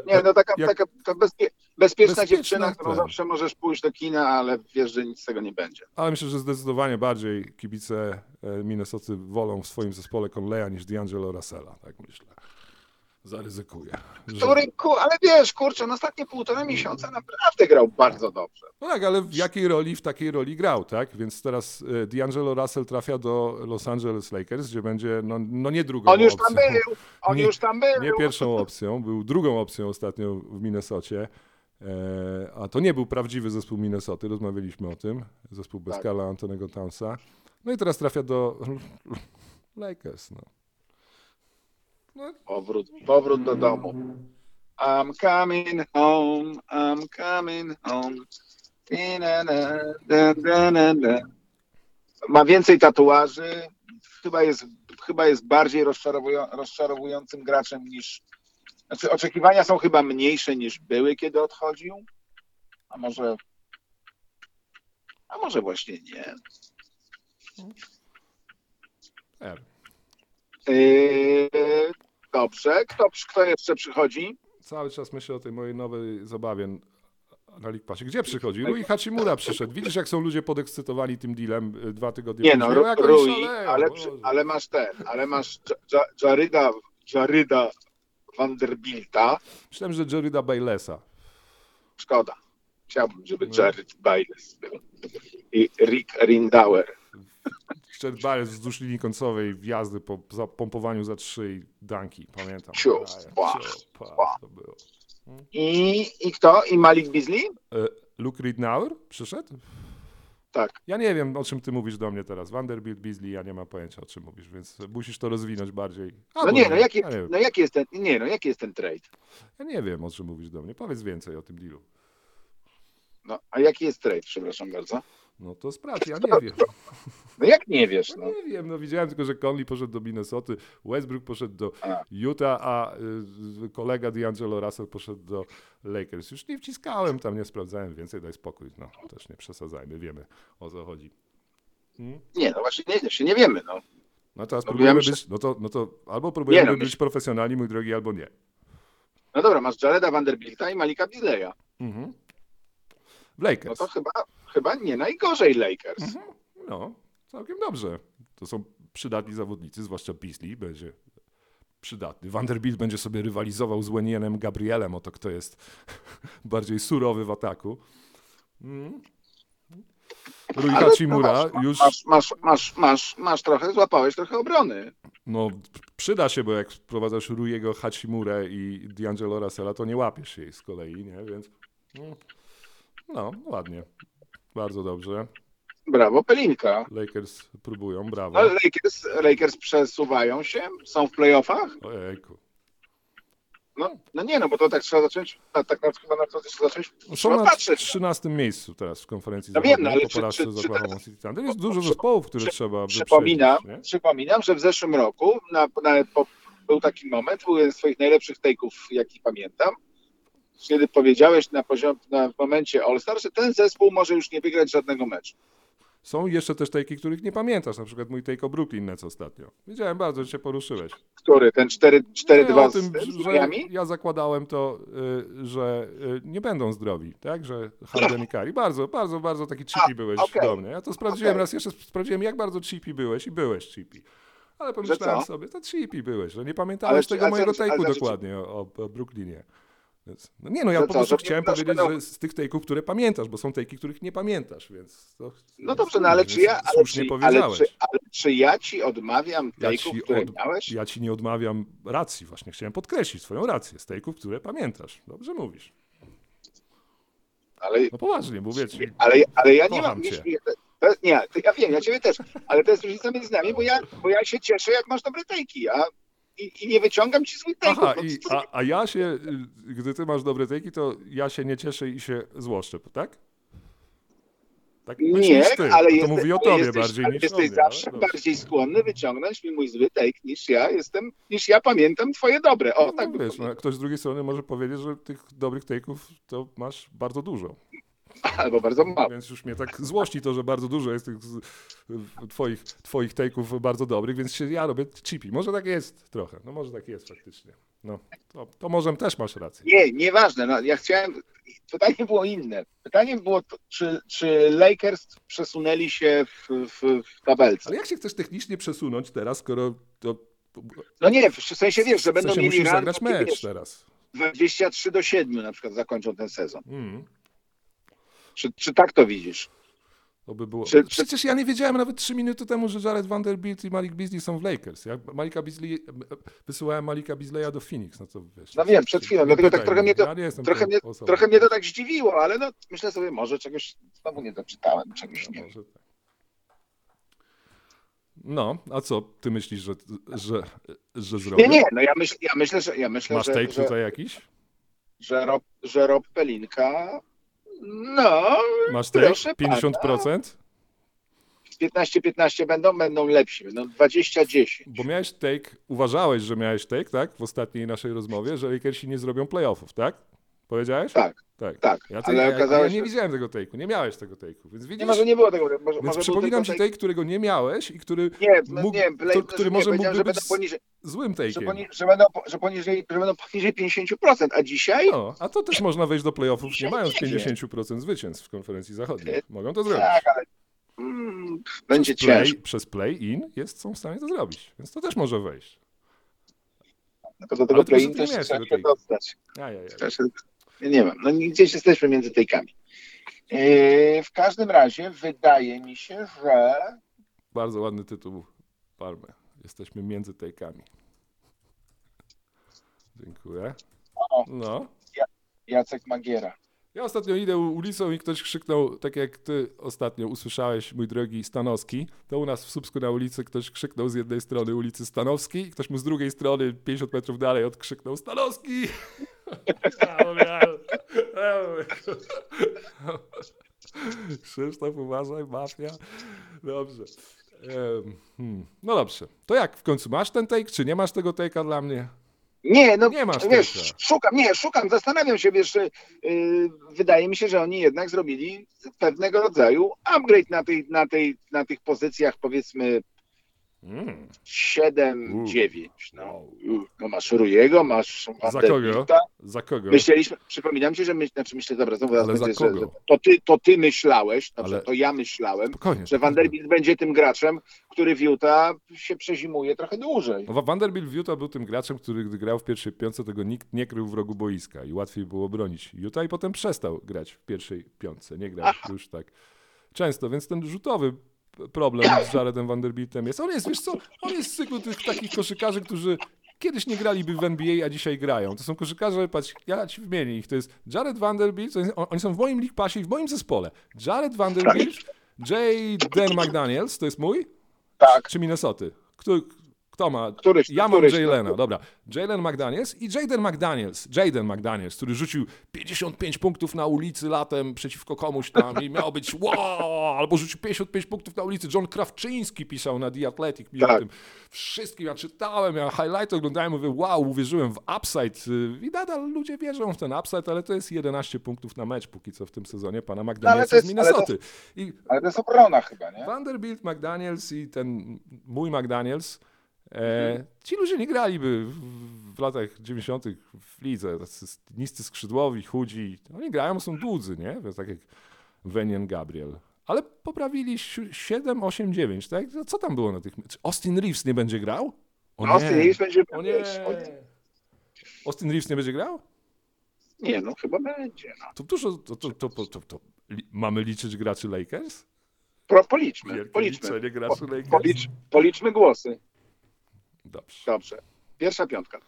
Nie, no taka, jak- taka, bezpie, bezpieczna, Bezpieczna, dziewczyna, którą tak. zawsze możesz pójść do kina, ale wiesz, że nic z tego nie będzie. Ale myślę, że zdecydowanie bardziej kibice e, Minnesoty wolą w swoim zespole Conleya niż D'Angelo Russella, tak myślę. Zaryzykuję. że- Który, ku, ale wiesz, kurczę, no ostatnie półtora miesiąca naprawdę grał bardzo dobrze. No tak, ale w jakiej roli, w takiej roli grał, tak? Więc teraz e, D'Angelo Russell trafia do Los Angeles Lakers, gdzie będzie, no, no nie drugą On już opcją. tam był, on Nie- już tam był. Nie pierwszą opcją, był drugą opcją ostatnio w Minnesocie. E, a to nie był prawdziwy zespół Minnesoty, rozmawialiśmy o tym. Zespół bez Tak. Antonego Townsa. No i teraz trafia do Lakers. No. Powrót, powrót do domu. I'm coming home, I'm coming home. Ma więcej tatuaży. Chyba jest, chyba jest bardziej rozczarowują, rozczarowującym graczem niż. Znaczy, oczekiwania są chyba mniejsze niż były, kiedy odchodził. A może. A może właśnie nie. nie. Yy, dobrze. Kto, kto jeszcze przychodzi? Cały czas myślę o tej mojej nowej zabawie na League Passie. Gdzie przychodzi? Rui Hachimura przyszedł. Widzisz, jak są ludzie podekscytowani tym dealem y, dwa tygodnie Nie no, później? Oni Rui, szaleją, ale, przy- ale masz ten, ale masz Jaryda, Jaryda Vanderbilta. Myślałem, że Jerryda Baylessa. Szkoda. Chciałbym, żeby No. Jared Biles był. I Rick Rindauer. Szczer Bayless wzdłuż linii końcowej wjazdy po zapompowaniu za trzy i danki. Pamiętam. Ciu, pła, pła. to było. I, I kto? I Malik Beasley? Luke Ridnour przyszedł? Tak. Ja nie wiem, o czym ty mówisz do mnie teraz. Vanderbilt, Beasley, ja nie mam pojęcia, o czym mówisz, więc musisz to rozwinąć bardziej. No Albo nie, no jaki, ja, nie no jaki jest ten, nie, no jaki jest ten trade? ja nie wiem, o czym mówisz do mnie. Powiedz więcej o tym dealu. No, a jaki jest trade, przepraszam bardzo? No to sprawdź, ja nie wiem. No jak nie wiesz, no. Nie wiem, no widziałem tylko, że Conley poszedł do Minnesoty, Westbrook poszedł do A. Utah, a y, kolega D'Angelo Russell poszedł do Lakers. Już nie wciskałem tam, nie sprawdzałem więcej, daj spokój. No, też nie przesadzajmy, wiemy o co chodzi. Nie, no właśnie nie, jeszcze nie wiemy, no. No teraz No, próbujemy być, no to, no to albo próbujemy no, być profesjonalni, mój drogi, albo nie. No dobra, masz Jareda Vanderbilta i Malika Beasleya. Mhm. W No Lakers. to chyba, chyba nie najgorzej Lakers. Mhm. No, całkiem dobrze. To są przydatni zawodnicy, zwłaszcza Beasley będzie przydatny. Vanderbilt będzie sobie rywalizował z Wenienem Gabrielem o to, kto jest bardziej surowy w ataku. Mm. Rui Hachimura masz, już Masz, masz, masz, masz, masz trochę, złapałeś trochę obrony. no, przyda się, bo jak wprowadzasz Ruiego Hachimurę i D'Angelo Russella, to nie łapiesz jej z kolei, nie? Więc mm, no, ładnie. Bardzo dobrze. Brawo, Pelinka. Lakers próbują, brawo. Ale Lakers, Lakers przesuwają się, są w playoffach. Ojejku. No, no nie, no bo to tak trzeba zacząć, a tak na, chyba na to trzeba zacząć Są na patrzeć. 13 miejscu teraz w konferencji No wiem, no ale po porażce czy- z Oklahoma City Thunder. Jest dużo zespołów, które trzeba Przypominam, przypominam, że w zeszłym roku na, na, po, był taki moment, był jeden z swoich najlepszych take'ów, jaki pamiętam, kiedy powiedziałeś na poziom, na, w momencie All-Star, że ten zespół może już nie wygrać żadnego meczu. Są jeszcze też take'i, których nie pamiętasz, na przykład mój take o Brooklyn Nets ostatnio. Wiedziałem bardzo, że się poruszyłeś. Który? Ten 4-2 Nie, o z, tym, z Miami? ja zakładałem to, y, że y, nie będą zdrowi, tak? Że Harden i Curry. Bardzo, bardzo, bardzo taki cheapy byłeś okej. do mnie. Ja to sprawdziłem Okej. raz jeszcze, sprawdziłem jak bardzo cheapy byłeś i byłeś cheapy. Ale pomyślałem sobie, to cheapy byłeś, że nie pamiętałeś czy- tego ale mojego ale take'u dokładnie o, o Brooklynie. Więc, no nie no, ja Że po prostu chciałem powiedzieć, że z tych take'ów, które pamiętasz, bo są take'i, których nie pamiętasz, więc to... No dobrze, no ale czy ja, ale Słusznie czy, ale, czy, ale czy ja ci odmawiam Ja take'ów, które od- miałeś? Ja ci nie odmawiam racji, właśnie chciałem podkreślić swoją rację z take'ów, które pamiętasz. Dobrze mówisz. Ale, No poważnie, mówię ci. ale, ale ja nie mam... cię. Nie, ja wiem, ja ciebie też, ale to jest różnica między nami, bo ja, bo ja się cieszę, jak masz dobre take'i, a i, i nie wyciągam ci złych take'ów. Aha, no, i, co za- a, a ja się, gdy ty masz dobre take'i, to ja się nie cieszę i się złoszczę, tak? Tak Nie, ty. ale to jesteś, mówi o tobie jesteś, bardziej niż jesteś mnie. zawsze bardziej skłonny wyciągnąć mi mój zły take niż ja jestem, niż ja pamiętam twoje dobre. O, No, tak bym wiesz, no, ktoś z drugiej strony może powiedzieć, że tych dobrych take'ów to masz bardzo dużo. Albo bardzo mało. Więc już mnie tak złości to, że bardzo dużo jest tych w- twoich, twoich take'ów bardzo dobrych, więc się ja robię chippy. Może tak jest trochę. No może tak jest faktycznie. No, to, to może też masz rację. Nie, nieważne. No, ja chciałem. Pytanie było inne. Pytanie było, to, czy, czy Lakers przesunęli się w, w, w tabelce. Ale jak się chcesz technicznie przesunąć teraz, skoro to No nie, w sensie wiesz, że w będą sensie mieli musisz zagrać takie, mecz wiesz, teraz. 23 do 7 na przykład zakończą ten sezon. Mm. Czy, czy tak to widzisz? To by było. Czy- Przecież ja nie wiedziałem nawet trzy minuty temu, że Jared Vanderbilt i Malik Beasley są w Lakers. Ja Malika Beasley, wysyłałem Malika Beasleya do Phoenix, no to wiesz. No wiem, przed chwilą, dlatego tak trochę mnie to- Ja Trochę mnie, trochę mnie to tak zdziwiło, ale no myślę sobie, może czegoś znowu nie doczytałem, czegoś No, nie. może tak. No, a co ty myślisz, że, że, że zrobię? Nie, nie, no ja, myśl, ja myślę, że ja myślę, Masz że, take że, tutaj jakiś? że, Rob, że Rob Pelinka no Masz take? proszę pana. 50%? 15-15 będą, będą lepsi, będą 20-10. Bo miałeś take, uważałeś, że miałeś take, tak? W ostatniej naszej rozmowie, że Lakersi nie zrobią playoffów, tak? Powiedziałeś? Tak, Tak. tak, Ja, ale ja, okazało ja się- nie widziałem tego take'u, nie miałeś tego take'u, więc widzisz? nie, może nie było tego, może, Więc może przypominam ci take- take, którego nie miałeś i który Nie, no mógł- nie, to- play, który nie, może mógłby że być poniżej, złym że, take'iem. poni, że, będą, że, poniżej, że będą poniżej 50%, a dzisiaj No, a to też można wejść do playoffów, nie mając nie wiem. 50% zwycięstw w konferencji zachodniej. Mogą to zrobić. tak, ale mm, będzie Play, ciężko. przez play-in jest, są w stanie to zrobić, więc to też może wejść. Tylko do tego że play-in też trzeba się dostać. Ajajaj. Nie wiem, no gdzieś jesteśmy między tejkami. Yy, w każdym razie wydaje mi się, że Bardzo ładny tytuł Parmy. Jesteśmy między take'ami. Dziękuję. O. No. Jacek Magiera. Ja ostatnio idę ulicą i ktoś krzyknął, tak jak ty ostatnio usłyszałeś, mój drogi Stanowski, to u nas w Słupsku na ulicy ktoś krzyknął z jednej strony ulicy Stanowski, ktoś mu z drugiej strony 50 metrów dalej odkrzyknął Stanowski! Ja mówię, "Ale- ja mówię, Krzysztof, uważaj, mafia. Dobrze. Hmm. No dobrze. To jak w końcu masz ten take, czy nie masz tego take'a dla mnie? Nie, no Nie masz wiesz, szukam, nie, szukam, zastanawiam się, wiesz, yy, wydaje mi się, że oni jednak zrobili pewnego rodzaju upgrade na, tej, na, tej, na tych pozycjach, powiedzmy Mm. 7, U. 9. No, no masz Rujego, masz Za kogo? Za kogo? Myśleliśmy, przypominam ci, że my, znaczy myślę, dobra, znowu raz będzie, że, to, ty, to ty myślałeś, dobrze, Ale- to ja myślałem, Spokojnie. że Vanderbilt będzie tym graczem, który w Utah się przezimuje trochę dłużej. No, Vanderbilt w Utah był tym graczem, który gdy grał w pierwszej piątce, tego nikt nie krył w rogu boiska i łatwiej było bronić Utah i potem przestał grać w pierwszej piątce. Nie grał już tak często, więc ten rzutowy problem z Jaredem Vanderbiltem jest. On jest, wiesz co, on jest z cyklu tych takich koszykarzy, którzy kiedyś nie graliby w NBA, a dzisiaj grają. To są koszykarze, patrz, ja ci wymienię ich. To jest Jared Vanderbilt, oni są w moim League Passie i w moim zespole. Jared Vanderbilt, Jaden McDaniels, to jest mój? Tak. Czy Minnesoty? Kto, kto ma? Któryś- ja mam Jalena, dobra. Jalen McDaniels i Jaden McDaniels. Jaden McDaniels, który rzucił 55 punktów na ulicy latem przeciwko komuś tam i miał być wow, albo rzucił 55 punktów na ulicy. John Krawczyński pisał na The Athletic Tak. o tym. Wszystkim ja czytałem, ja highlight oglądałem, mówię wow, uwierzyłem w upside y, i nadal ludzie wierzą w ten upside, ale to jest 11 punktów na mecz póki co w tym sezonie pana McDanielsa to jest- z ale to- Minnesoty. Ale to jest obrona chyba, nie? Vanderbilt, McDaniels i ten mój McDaniels, e, ci ludzie nie graliby w, w latach 90. w lidze. Tacy niscy skrzydłowi, chudzi. Oni grają, są dłudzy, nie? Tak jak Venian Gabriel. Ale poprawili si- 7, 8, 9, tak? To Co tam było na tych... Czy Austin Reeves nie będzie grał? O nie. Austin Reeves będzie... O nie. Austin Reeves nie będzie grał? Nie, no chyba będzie. No. To dużo... To, to, to, to, to, to. Mamy liczyć graczy Lakers? Pro, policzmy, Wielkie policzmy. Lakers. Policz, policzmy głosy. Dobrze. Dobrze. Pierwsza piątka.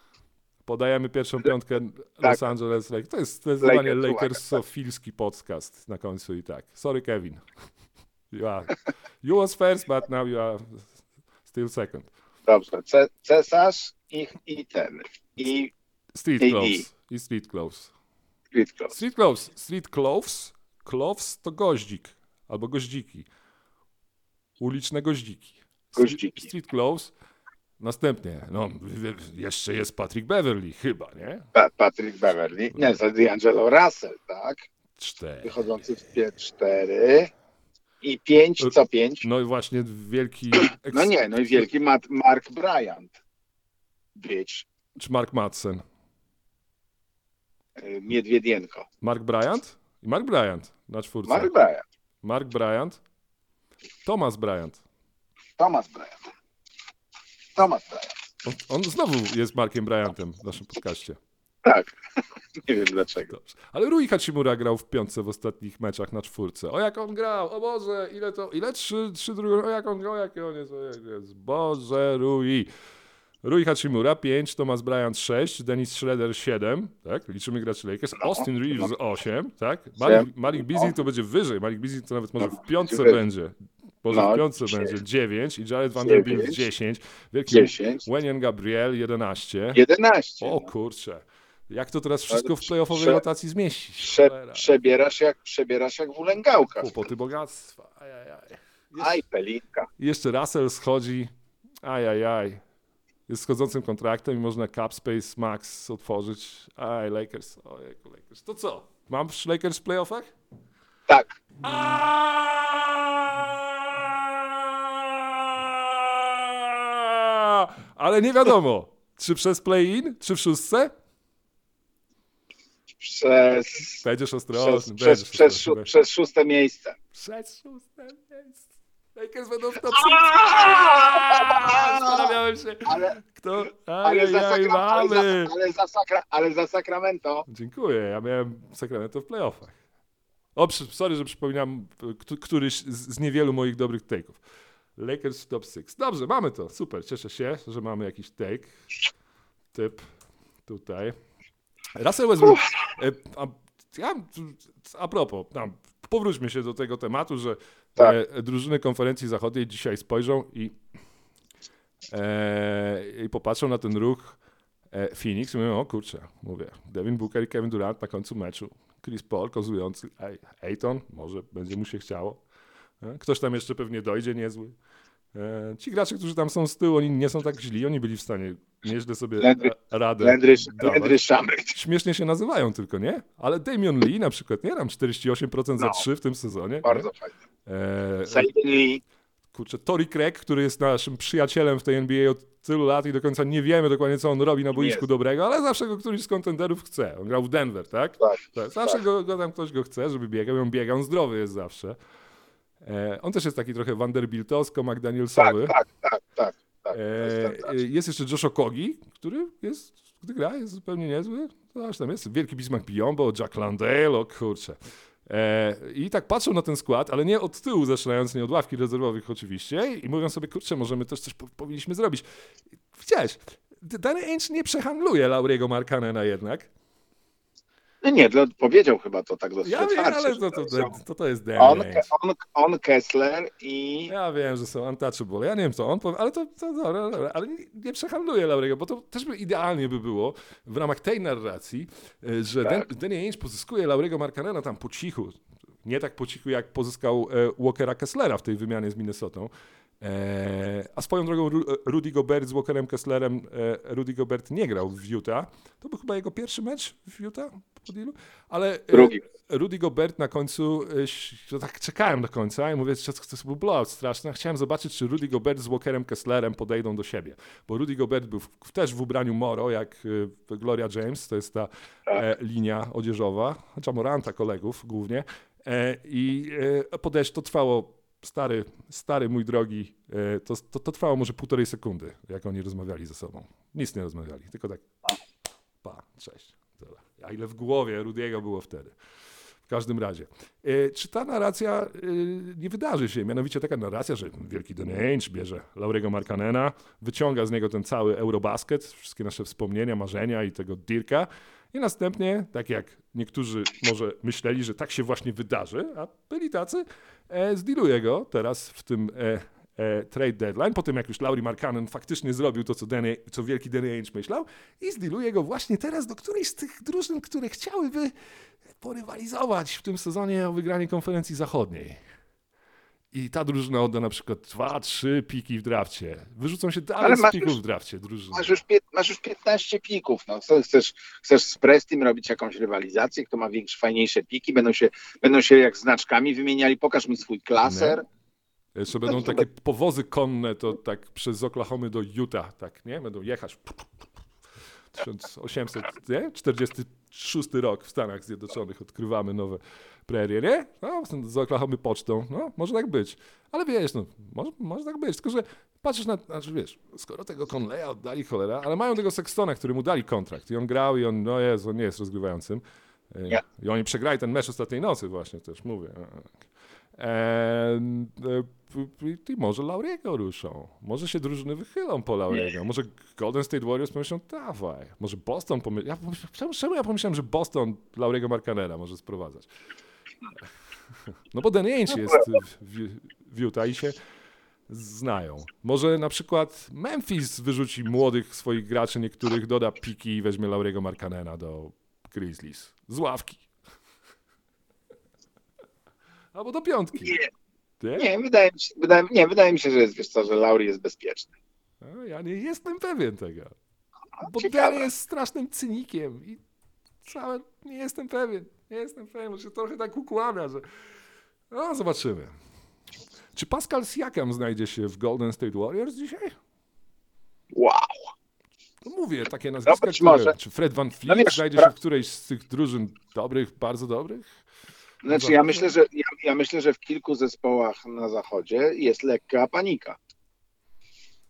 Podajemy pierwszą piątkę Tak. Los Angeles Lakers. To jest zdecydowanie Lakers, Lakersofilski podcast na końcu i tak. Sorry Kevin. You, are, you was first, but now you are still second. Dobrze. Ce, cesarz i, i ten. I Street KD. clothes. I street clothes. Street Close. Street clothes. Street clothes. Clothes to goździk. Albo goździki. Uliczne goździki. Street- Goździki. Street clothes. Następnie, no, jeszcze jest Patrick Beverly, chyba, nie? Pa, Patrick Beverly. Nie, to D'Angelo Russell, tak? Cztery. Wychodzący w pie- cztery. I pięć, co pięć? No i właśnie wielki. No nie, no i wielki Matt, Mark Bryant. Być. Czy Mark Madsen? y, Miedwiedienko. Mark Bryant? Mark Bryant na czwórce. Mark Bryant. Mark Bryant. Thomas Bryant. Thomas Bryant. Thomas Bryant. On, on znowu jest Markiem Bryantem w naszym podcaście. Tak. Nie wiem dlaczego. Dobrze. Ale Rui Hachimura grał w piątce w ostatnich meczach na czwórce. O jak on grał, o Boże, ile to, ile trzy, trzy drugie, o jak on grał, jaki on jest, o jak jest. Boże, Rui. Rui Hachimura 5, Thomas Bryant 6, Dennis Schroeder 7, tak? Liczymy graczy Lakers. Austin Reeves 8, tak? Malik, Malik Beasley to będzie wyżej. Malik Beasley to nawet może w piątce będzie. Może No, w piątce będzie 9 i Jared Vanderbilt Dziewięć. 10. Wielki 10. Wenyan Gabriel 11. 11. O kurczę. Jak to teraz wszystko w playoffowej rotacji zmieścić? Prze, przebierasz jak, przebierasz jak wulęgałka. Kłopoty bogactwa. Ajajaj. Aj, pelinka. Jeszcze Russell schodzi. Ajajaj. Jest schodzącym kontraktem i można Cap Space Max otworzyć. Aj, Lakers. Ojejku, Lakers. To co? Mam Lakers w playoffach? Tak. Ale nie wiadomo, czy przez play-in, czy w szóstce? Przez, Będziesz ostrożny. przez, przez, przez, przez szóste miejsce. Przez szóste miejsce. Lakers będą w top 6. Zastanawiałem się, Ale, kto... ale, za, Sakra, ale, za, mamy. ale, za Sakra, ale za Sacramento Dziękuję, ja miałem Sacramento w playoffach. O, przy- sorry, że przypominam któryś z, z niewielu moich dobrych take'ów. Lakers w top 6. Dobrze, mamy to. Super, cieszę się, że mamy jakiś take. Typ tutaj. Russell Westbrook. E, a, ja, a propos, tam, powróćmy się do tego tematu, że Tak. e, drużyny konferencji zachodniej dzisiaj spojrzą i, e, i popatrzą na ten ruch e, Phoenix i mówią, o kurczę, mówię, Devin Booker i Kevin Durant na końcu meczu. Chris Paul, kozujący. Ej, Ayton, może będzie mu się chciało. E, Ktoś tam jeszcze pewnie dojdzie niezły. E, Ci gracze, którzy tam są z tyłu, oni nie są tak źli, oni byli w stanie nieźle sobie Landry- radę Landry. Śmiesznie się nazywają tylko, nie? Ale Damian Lee na przykład, nie? Tam 48% za No. 3 w tym sezonie. Bardzo nie? fajnie. E, Lee. kurczę, Tory Craig, który jest naszym przyjacielem w tej NBA od tylu lat i do końca nie wiemy dokładnie, co on robi na boisku dobrego, ale zawsze go któryś z kontenderów chce. On grał w Denver, tak? Tak. Tak, zawsze tak. Go, go tam ktoś go chce, żeby biegał, on biega, on zdrowy jest zawsze. E, on też jest taki trochę Vanderbiltowsko, Tak, McDanielsowy. tak, tak, tak. tak. To tak. e, jest jeszcze Josh Okogi, który jest, gdy gra, jest zupełnie niezły. Coś tam jest. Wielki Bismarck Biombo, Jack Landale, o kurczę. E, I tak patrzą na ten skład, ale nie od tyłu zaczynając, nie od ławki rezerwowych oczywiście i mówią sobie, kurczę, może my też coś po, powinniśmy zrobić. Widziałeś, Danny Ainge nie przehandluje Lauriego Markanena jednak. No nie, powiedział chyba to tak dosyć Ja wiem, ale to, to, to, to jest Danny on, on, on, Kessler i Ja wiem, że są untouchable. Ja nie wiem, co on powie, ale to, to dobra, dobra, ale nie, nie przehandluję Laurego, bo to też by idealnie by było w ramach tej narracji, e, że Tak. Dan, Danny Ainge pozyskuje Laurego Markanena tam po cichu. Nie tak po cichu, jak pozyskał e, Walkera Kesslera w tej wymianie z Minnesotą. E, a swoją drogą Ru, Rudy Gobert z Walkerem Kesslerem, e, Rudy Gobert nie grał w Utah. To był chyba jego pierwszy mecz w Utah ale e, drugi. Rudy Gobert na końcu, to tak czekałem do końca i mówię, że to był blowout straszny. Chciałem zobaczyć, czy Rudy Gobert z Walkerem Kesslerem podejdą do siebie. Bo Rudy Gobert był w, też w ubraniu Moro, jak Gloria James, to jest ta e, linia odzieżowa, Jamoranta kolegów głównie. I e, podejść to trwało, stary, stary mój drogi, e, to, to, to trwało może półtorej sekundy, jak oni rozmawiali ze sobą. Nic nie rozmawiali, tylko tak pa, cześć. A ile w głowie Rudiego było wtedy. W każdym razie. E, czy ta narracja e, nie wydarzy się? Mianowicie taka narracja, że wielki Danny Ainge bierze Laurego Markanena, wyciąga z niego ten cały Eurobasket, wszystkie nasze wspomnienia, marzenia i tego Dirka i następnie, tak jak niektórzy może myśleli, że tak się właśnie wydarzy, a byli tacy, e, zdiluje go teraz w tym e, trade deadline, po tym jak już Lauri Markkanen faktycznie zrobił to, co, Danny, co wielki Danny Ainge myślał i zdiluje go właśnie teraz do którejś z tych drużyn, które chciałyby porywalizować w tym sezonie o wygranie konferencji zachodniej. I ta drużyna odda na przykład dwa, trzy piki w drafcie. Wyrzucą się dalej Ale z pików już- w drafcie drużyny. Masz już, masz już 15 pików. No. Co, chcesz, chcesz z Prestim robić jakąś rywalizację, kto ma większe, fajniejsze piki, będą się, będą się jak znaczkami wymieniali. Pokaż mi swój klaser. Jeszcze będą to takie powozy konne, to tak przez Oklahomy do Utah, tak, nie? Będą jechać. 1846 rok w Stanach Zjednoczonych odkrywamy nowe prerie, nie? No, z Oklahomy pocztą, no, może tak być. Ale wiesz, no, może, może tak być, tylko że patrzysz na, znaczy wiesz, skoro tego Conleya oddali cholera, ale mają tego Sextona, który mu dali kontrakt i on grał i on, no jest, on nie jest rozgrywającym. E, Nie. I oni przegrali ten mecz ostatniej nocy właśnie, też mówię. Eee, p- p- I może Lauriego ruszą. Może się drużyny wychylą po Lauriego. Może Golden State Warriors pomyślą, dawaj. Może Boston pomyślą. Ja, czemu ja pomyślałem, że Boston Lauriego Markanera może sprowadzać? No bo Danny Ainge jest w, w Utah i się znają. Może na przykład Memphis wyrzuci młodych swoich graczy, niektórych doda piki i weźmie Lauriego Markanena do Grizzlies. Z ławki. Albo do piątki. Nie, Nie? wydaje mi się, wydaje, nie, wydaje mi się, że jest, wiesz co, że Lauri jest bezpieczny. Ja nie jestem pewien tego. Bo Ciekawe. Jest strasznym cynikiem i całe nie jestem pewien. Nie jestem pewien, się trochę tak układa, że no zobaczymy. Czy Pascal Siakam znajdzie się w Golden State Warriors dzisiaj? Wow. No mówię, takie nazwiska, które, może. czy Fred Van No Fleet wiesz, znajdzie pra- się w którejś z tych drużyn dobrych, bardzo dobrych? Znaczy ja myślę, że ja, ja myślę, że w kilku zespołach na zachodzie jest lekka panika.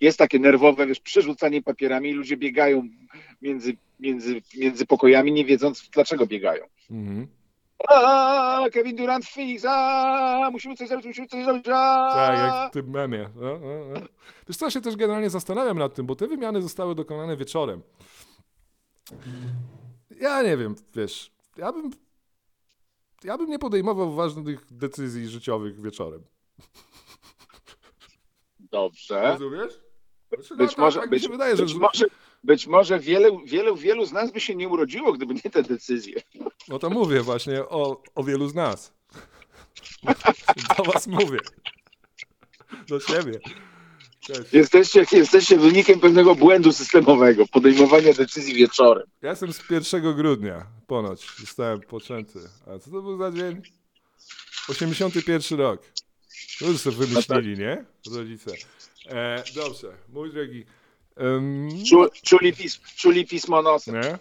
Jest takie nerwowe, wiesz, przerzucanie papierami, ludzie biegają między, między, między pokojami, nie wiedząc dlaczego biegają. Mhm. A, Kevin Durant fix, a, musimy coś zrobić, musimy coś zrobić, a. Tak, jak w tym memie. No, no, no. Wiesz co, ja się też generalnie zastanawiam nad tym, bo te wymiany zostały dokonane wieczorem. Ja nie wiem, wiesz, ja bym, ja bym nie podejmował ważnych decyzji życiowych wieczorem. Dobrze. Rozumiesz? Znaczy, Być no, może, tak mi być, się wydaje, że być, może, być może wielu, wielu, wielu z nas by się nie urodziło, gdyby nie te decyzje. No to mówię właśnie o, o wielu z nas. Do was mówię. Do siebie. Jesteście, jesteście wynikiem pewnego błędu systemowego, podejmowania decyzji wieczorem. Ja jestem z 1 grudnia, ponoć. Zostałem poczęty. A co to był za dzień? 81 rok. To już sobie wymyślili, nie? Rodzice. E, dobrze, mój drogi. Czu, czuli, pis, czuli pismo nosem. nie?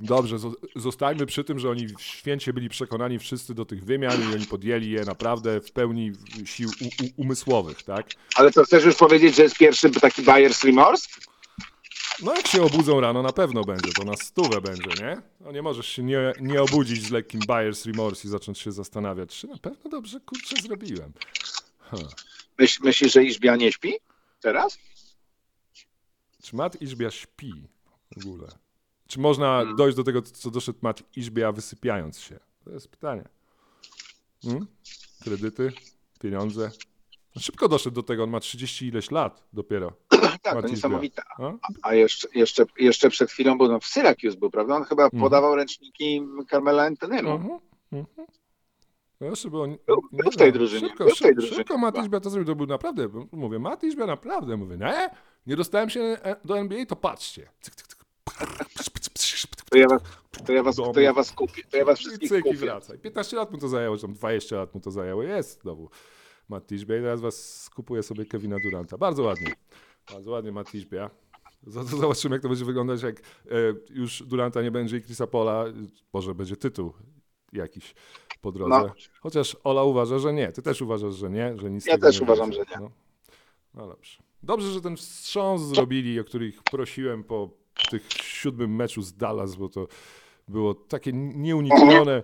Dobrze, zo- zostańmy przy tym, że oni w święcie byli przekonani wszyscy do tych wymian i oni podjęli je naprawdę w pełni sił umysłowych, tak? Ale to chcesz już powiedzieć, że jest pierwszy taki Bayer's Remorse? No jak się obudzą rano, na pewno będzie, to na stówę będzie, nie? No nie możesz się nie, nie obudzić z lekkim buyer's remorse i zacząć się zastanawiać, czy na pewno dobrze, kurczę, zrobiłem. Huh. Myśl, myślisz, że Iżbia nie śpi teraz? Czy Matt Iżbia śpi w ogóle? Czy można dojść do tego, co doszedł Matt Iżbia wysypiając się? To jest pytanie. Hmm? Kredyty? Pieniądze? No Szybko doszedł do tego, on ma 30 ileś lat dopiero. Tak, to niesamowite. A? A jeszcze, jeszcze, jeszcze przed chwilą był no, w Syracuse był, prawda? On chyba Mhm. podawał ręczniki Carmela Antoniemu. Mhm, mhm. No Był- w tej drużynie, Szybko, tej szybko, drużynie szybko. Iżbia to zrobił, to był naprawdę, mówię, Matt Iżbia naprawdę, mówię, nie, nie dostałem się e, do NBA, to patrzcie. Cyk, cyk, cyk. To ja was, to ja was, to ja was kupię. To ja was wszystkich cyk kupię. wracaj. 15 lat mu to zajęło, czy tam 20 lat mu to zajęło, jest znowu Matt i teraz was kupuje sobie Kevina Duranta. Bardzo ładnie, bardzo ładnie Matt za- Zobaczymy, jak to będzie wyglądać, jak e, już Duranta nie będzie i Chrisa Pola, może będzie tytuł jakiś po drodze. No. Chociaż Ola uważa, że nie. Ty też uważasz, że nie, że nic Ja też nie uważam, będzie. że nie. No. no dobrze. Dobrze, że ten wstrząs zrobili, o których prosiłem po tych siódmym meczu z Dallas, bo to było takie nieuniknione,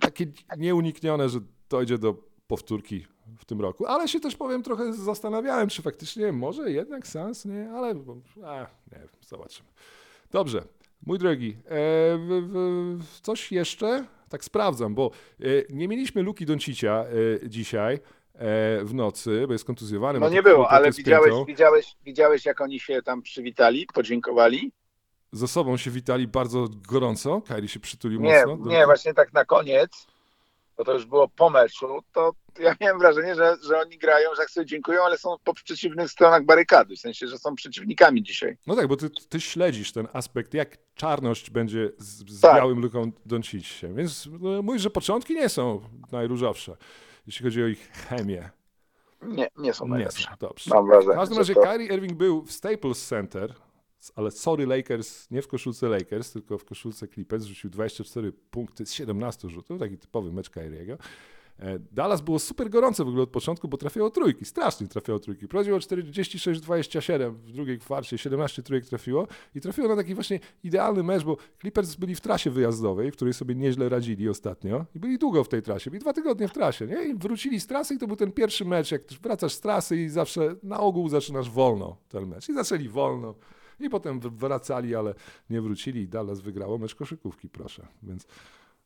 takie nieuniknione, że dojdzie do powtórki w tym roku. Ale się też powiem, trochę zastanawiałem, czy faktycznie może jednak sens, nie? Ale a, nie wiem, zobaczymy. Dobrze, mój drogi, e, w, w, coś jeszcze? Tak sprawdzam, bo e, nie mieliśmy Luki Doncicia e, dzisiaj w nocy, bo jest kontuzjowany. No nie było, ale widziałeś, widziałeś, widziałeś, jak oni się tam przywitali, podziękowali? Ze sobą się witali bardzo gorąco. Kairi się przytulił Nie, mocno. do- nie, właśnie tak na koniec, bo to już było po meczu, to ja miałem wrażenie, że, że oni grają, że jak sobie dziękują, ale są po przeciwnych stronach barykady, w sensie, że są przeciwnikami dzisiaj. No tak, bo ty, ty śledzisz ten aspekt, jak czarność będzie z, z Tak. białym luką Donciciem. Więc no, mówisz, że początki nie są najróżowsze, jeśli chodzi o ich chemię. Nie, nie są Nie najlepsze. są, dobrze. Mam W wrażenie, każdym że razie to... Kyrie Irving był w Staples Center, ale sorry Lakers, nie w koszulce Lakers, tylko w koszulce Clippers, rzucił 24 punkty z 17 rzutów, taki typowy mecz Kyriego. E, Dallas było super gorące w ogóle od początku, bo trafiało trójki, strasznie trafiało trójki. Prowadziło 46-27 w drugiej kwarcie, 17 trójek trafiło i trafiło na taki właśnie idealny mecz, bo Clippers byli w trasie wyjazdowej, w której sobie nieźle radzili ostatnio i byli długo w tej trasie, byli dwa tygodnie w trasie, nie? I wrócili z trasy i to był ten pierwszy mecz, jak wracasz z trasy i zawsze na ogół zaczynasz wolno ten mecz. I zaczęli wolno. I potem wracali, ale nie wrócili i Dallas wygrało mecz koszykówki, proszę. Więc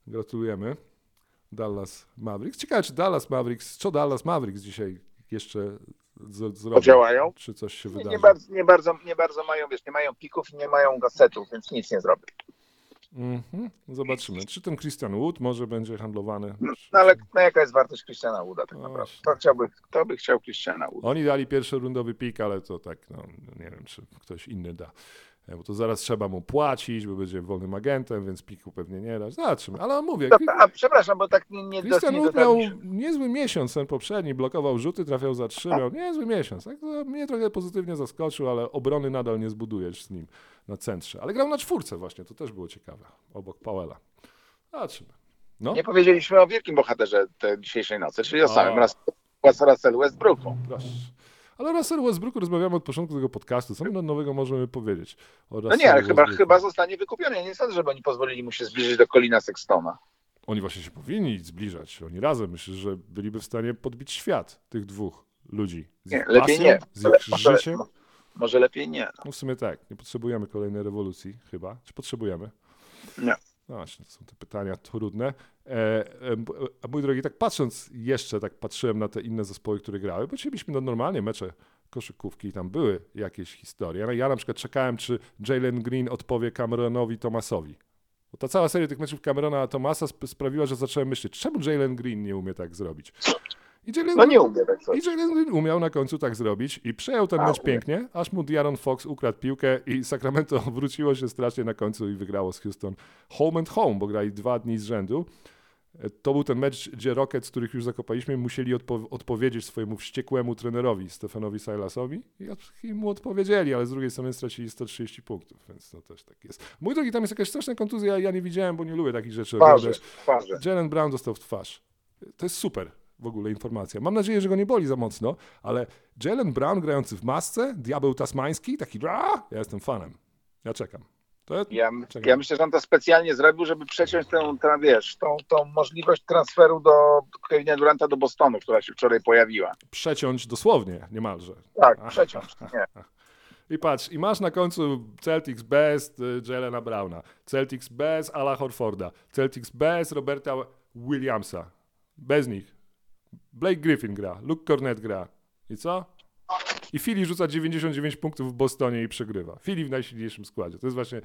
gratulujemy. Dallas Mavericks. Ciekawe, czy Dallas Mavericks, co Dallas Mavericks dzisiaj jeszcze z, zrobią? Podziałają? Czy coś się Nie, wydarzy? nie, bardzo, nie, bardzo, nie bardzo mają, wiesz, nie mają pików i nie mają gasetów, więc nic nie zrobią. Mhm. Zobaczymy. Czy ten Christian Wood może będzie handlowany? Czy- No ale no, jaka jest wartość Christiana Wooda tak No naprawdę? Kto, chciałby, kto by chciał Christiana Wooda? Oni dali pierwszy rundowy pik, ale to tak, no, nie wiem, czy ktoś inny da. E, Bo to zaraz trzeba mu płacić, bo będzie wolnym agentem, więc piku pewnie nie da. Zobaczymy. Ale mówię, Dobra, a przepraszam, bo tak nie, nie, Christian Wood miał niezły miesiąc, ten poprzedni, blokował rzuty, trafiał za trzy, miał niezły miesiąc. Tak, mnie trochę pozytywnie zaskoczył, ale obrony nadal nie zbudujesz z nim na centrze. Ale grał na czwórce właśnie, to też było ciekawe, obok Powella. Zobaczymy. No, Nie powiedzieliśmy o wielkim bohaterze tej dzisiejszej nocy, czyli o samym Russell- Russellu Westbrooku. proszę. Ale o Russell Westbrooku rozmawiamy od początku tego podcastu. Co my no- nowego możemy powiedzieć No nie, ale chyba, chyba zostanie wykupiony. Ja nie sądzę, żeby oni pozwolili mu się zbliżyć do Colina Sextona. Oni właśnie się powinni zbliżać. Oni razem myślę, że byliby w stanie podbić świat tych dwóch ludzi. Z Nie, lepiej nie. z ich może- życiem. Może lepiej nie. No. No w sumie tak, nie potrzebujemy kolejnej rewolucji chyba. Czy potrzebujemy? Nie. No właśnie, to są te pytania trudne. E, e, b- a mój drogi, tak patrząc jeszcze, tak patrzyłem na te inne zespoły, które grały, bo dzisiaj mieliśmy no, normalnie mecze koszykówki i tam były jakieś historie. Ja na przykład czekałem, czy Jalen Green odpowie Cameronowi Thomasowi. Bo ta cała seria tych meczów Camerona Thomasa sp- sprawiła, że zacząłem myśleć, czemu Jalen Green nie umie tak zrobić? I Jalen No nie umie tak i. Jalen Green umiał na końcu tak zrobić i przejął ten A, mecz umie. pięknie, aż mu Diaron Fox ukradł piłkę i Sacramento wróciło się strasznie na końcu i wygrało z Houston home and home, bo grali dwa dni z rzędu. E, To był ten mecz, gdzie Rockets, których już zakopaliśmy, musieli odpo- odpowiedzieć swojemu wściekłemu trenerowi Stefanowi Silasowi i, i mu odpowiedzieli, ale z drugiej strony stracili 130 punktów, więc to też tak jest. Mój drogi, tam jest jakaś straszna kontuzja, ja nie widziałem, bo nie lubię takich rzeczy Twarze, twarze. Jalen Brown dostał w twarz. To jest super w ogóle informacja. Mam nadzieję, że go nie boli za mocno, ale Jalen Brown grający w masce, diabeł tasmański, taki ja jestem fanem. Ja czekam. To Ja, ja myślę, że on to specjalnie zrobił, żeby przeciąć tę, tę wiesz, tą, tą możliwość transferu do Kevina Duranta do Bostonu, która się wczoraj pojawiła. Przeciąć dosłownie, niemalże. Tak, Ach. przeciąć. Nie. I patrz, i masz na końcu Celtics bez y, Jelena Browna, Celtics bez Ala Horforda, Celtics bez Roberta Williamsa. Bez nich. Blake Griffin gra, Luke Cornett gra. I co? I Philly rzuca 99 punktów w Bostonie i przegrywa. Philly w najsilniejszym składzie. To jest właśnie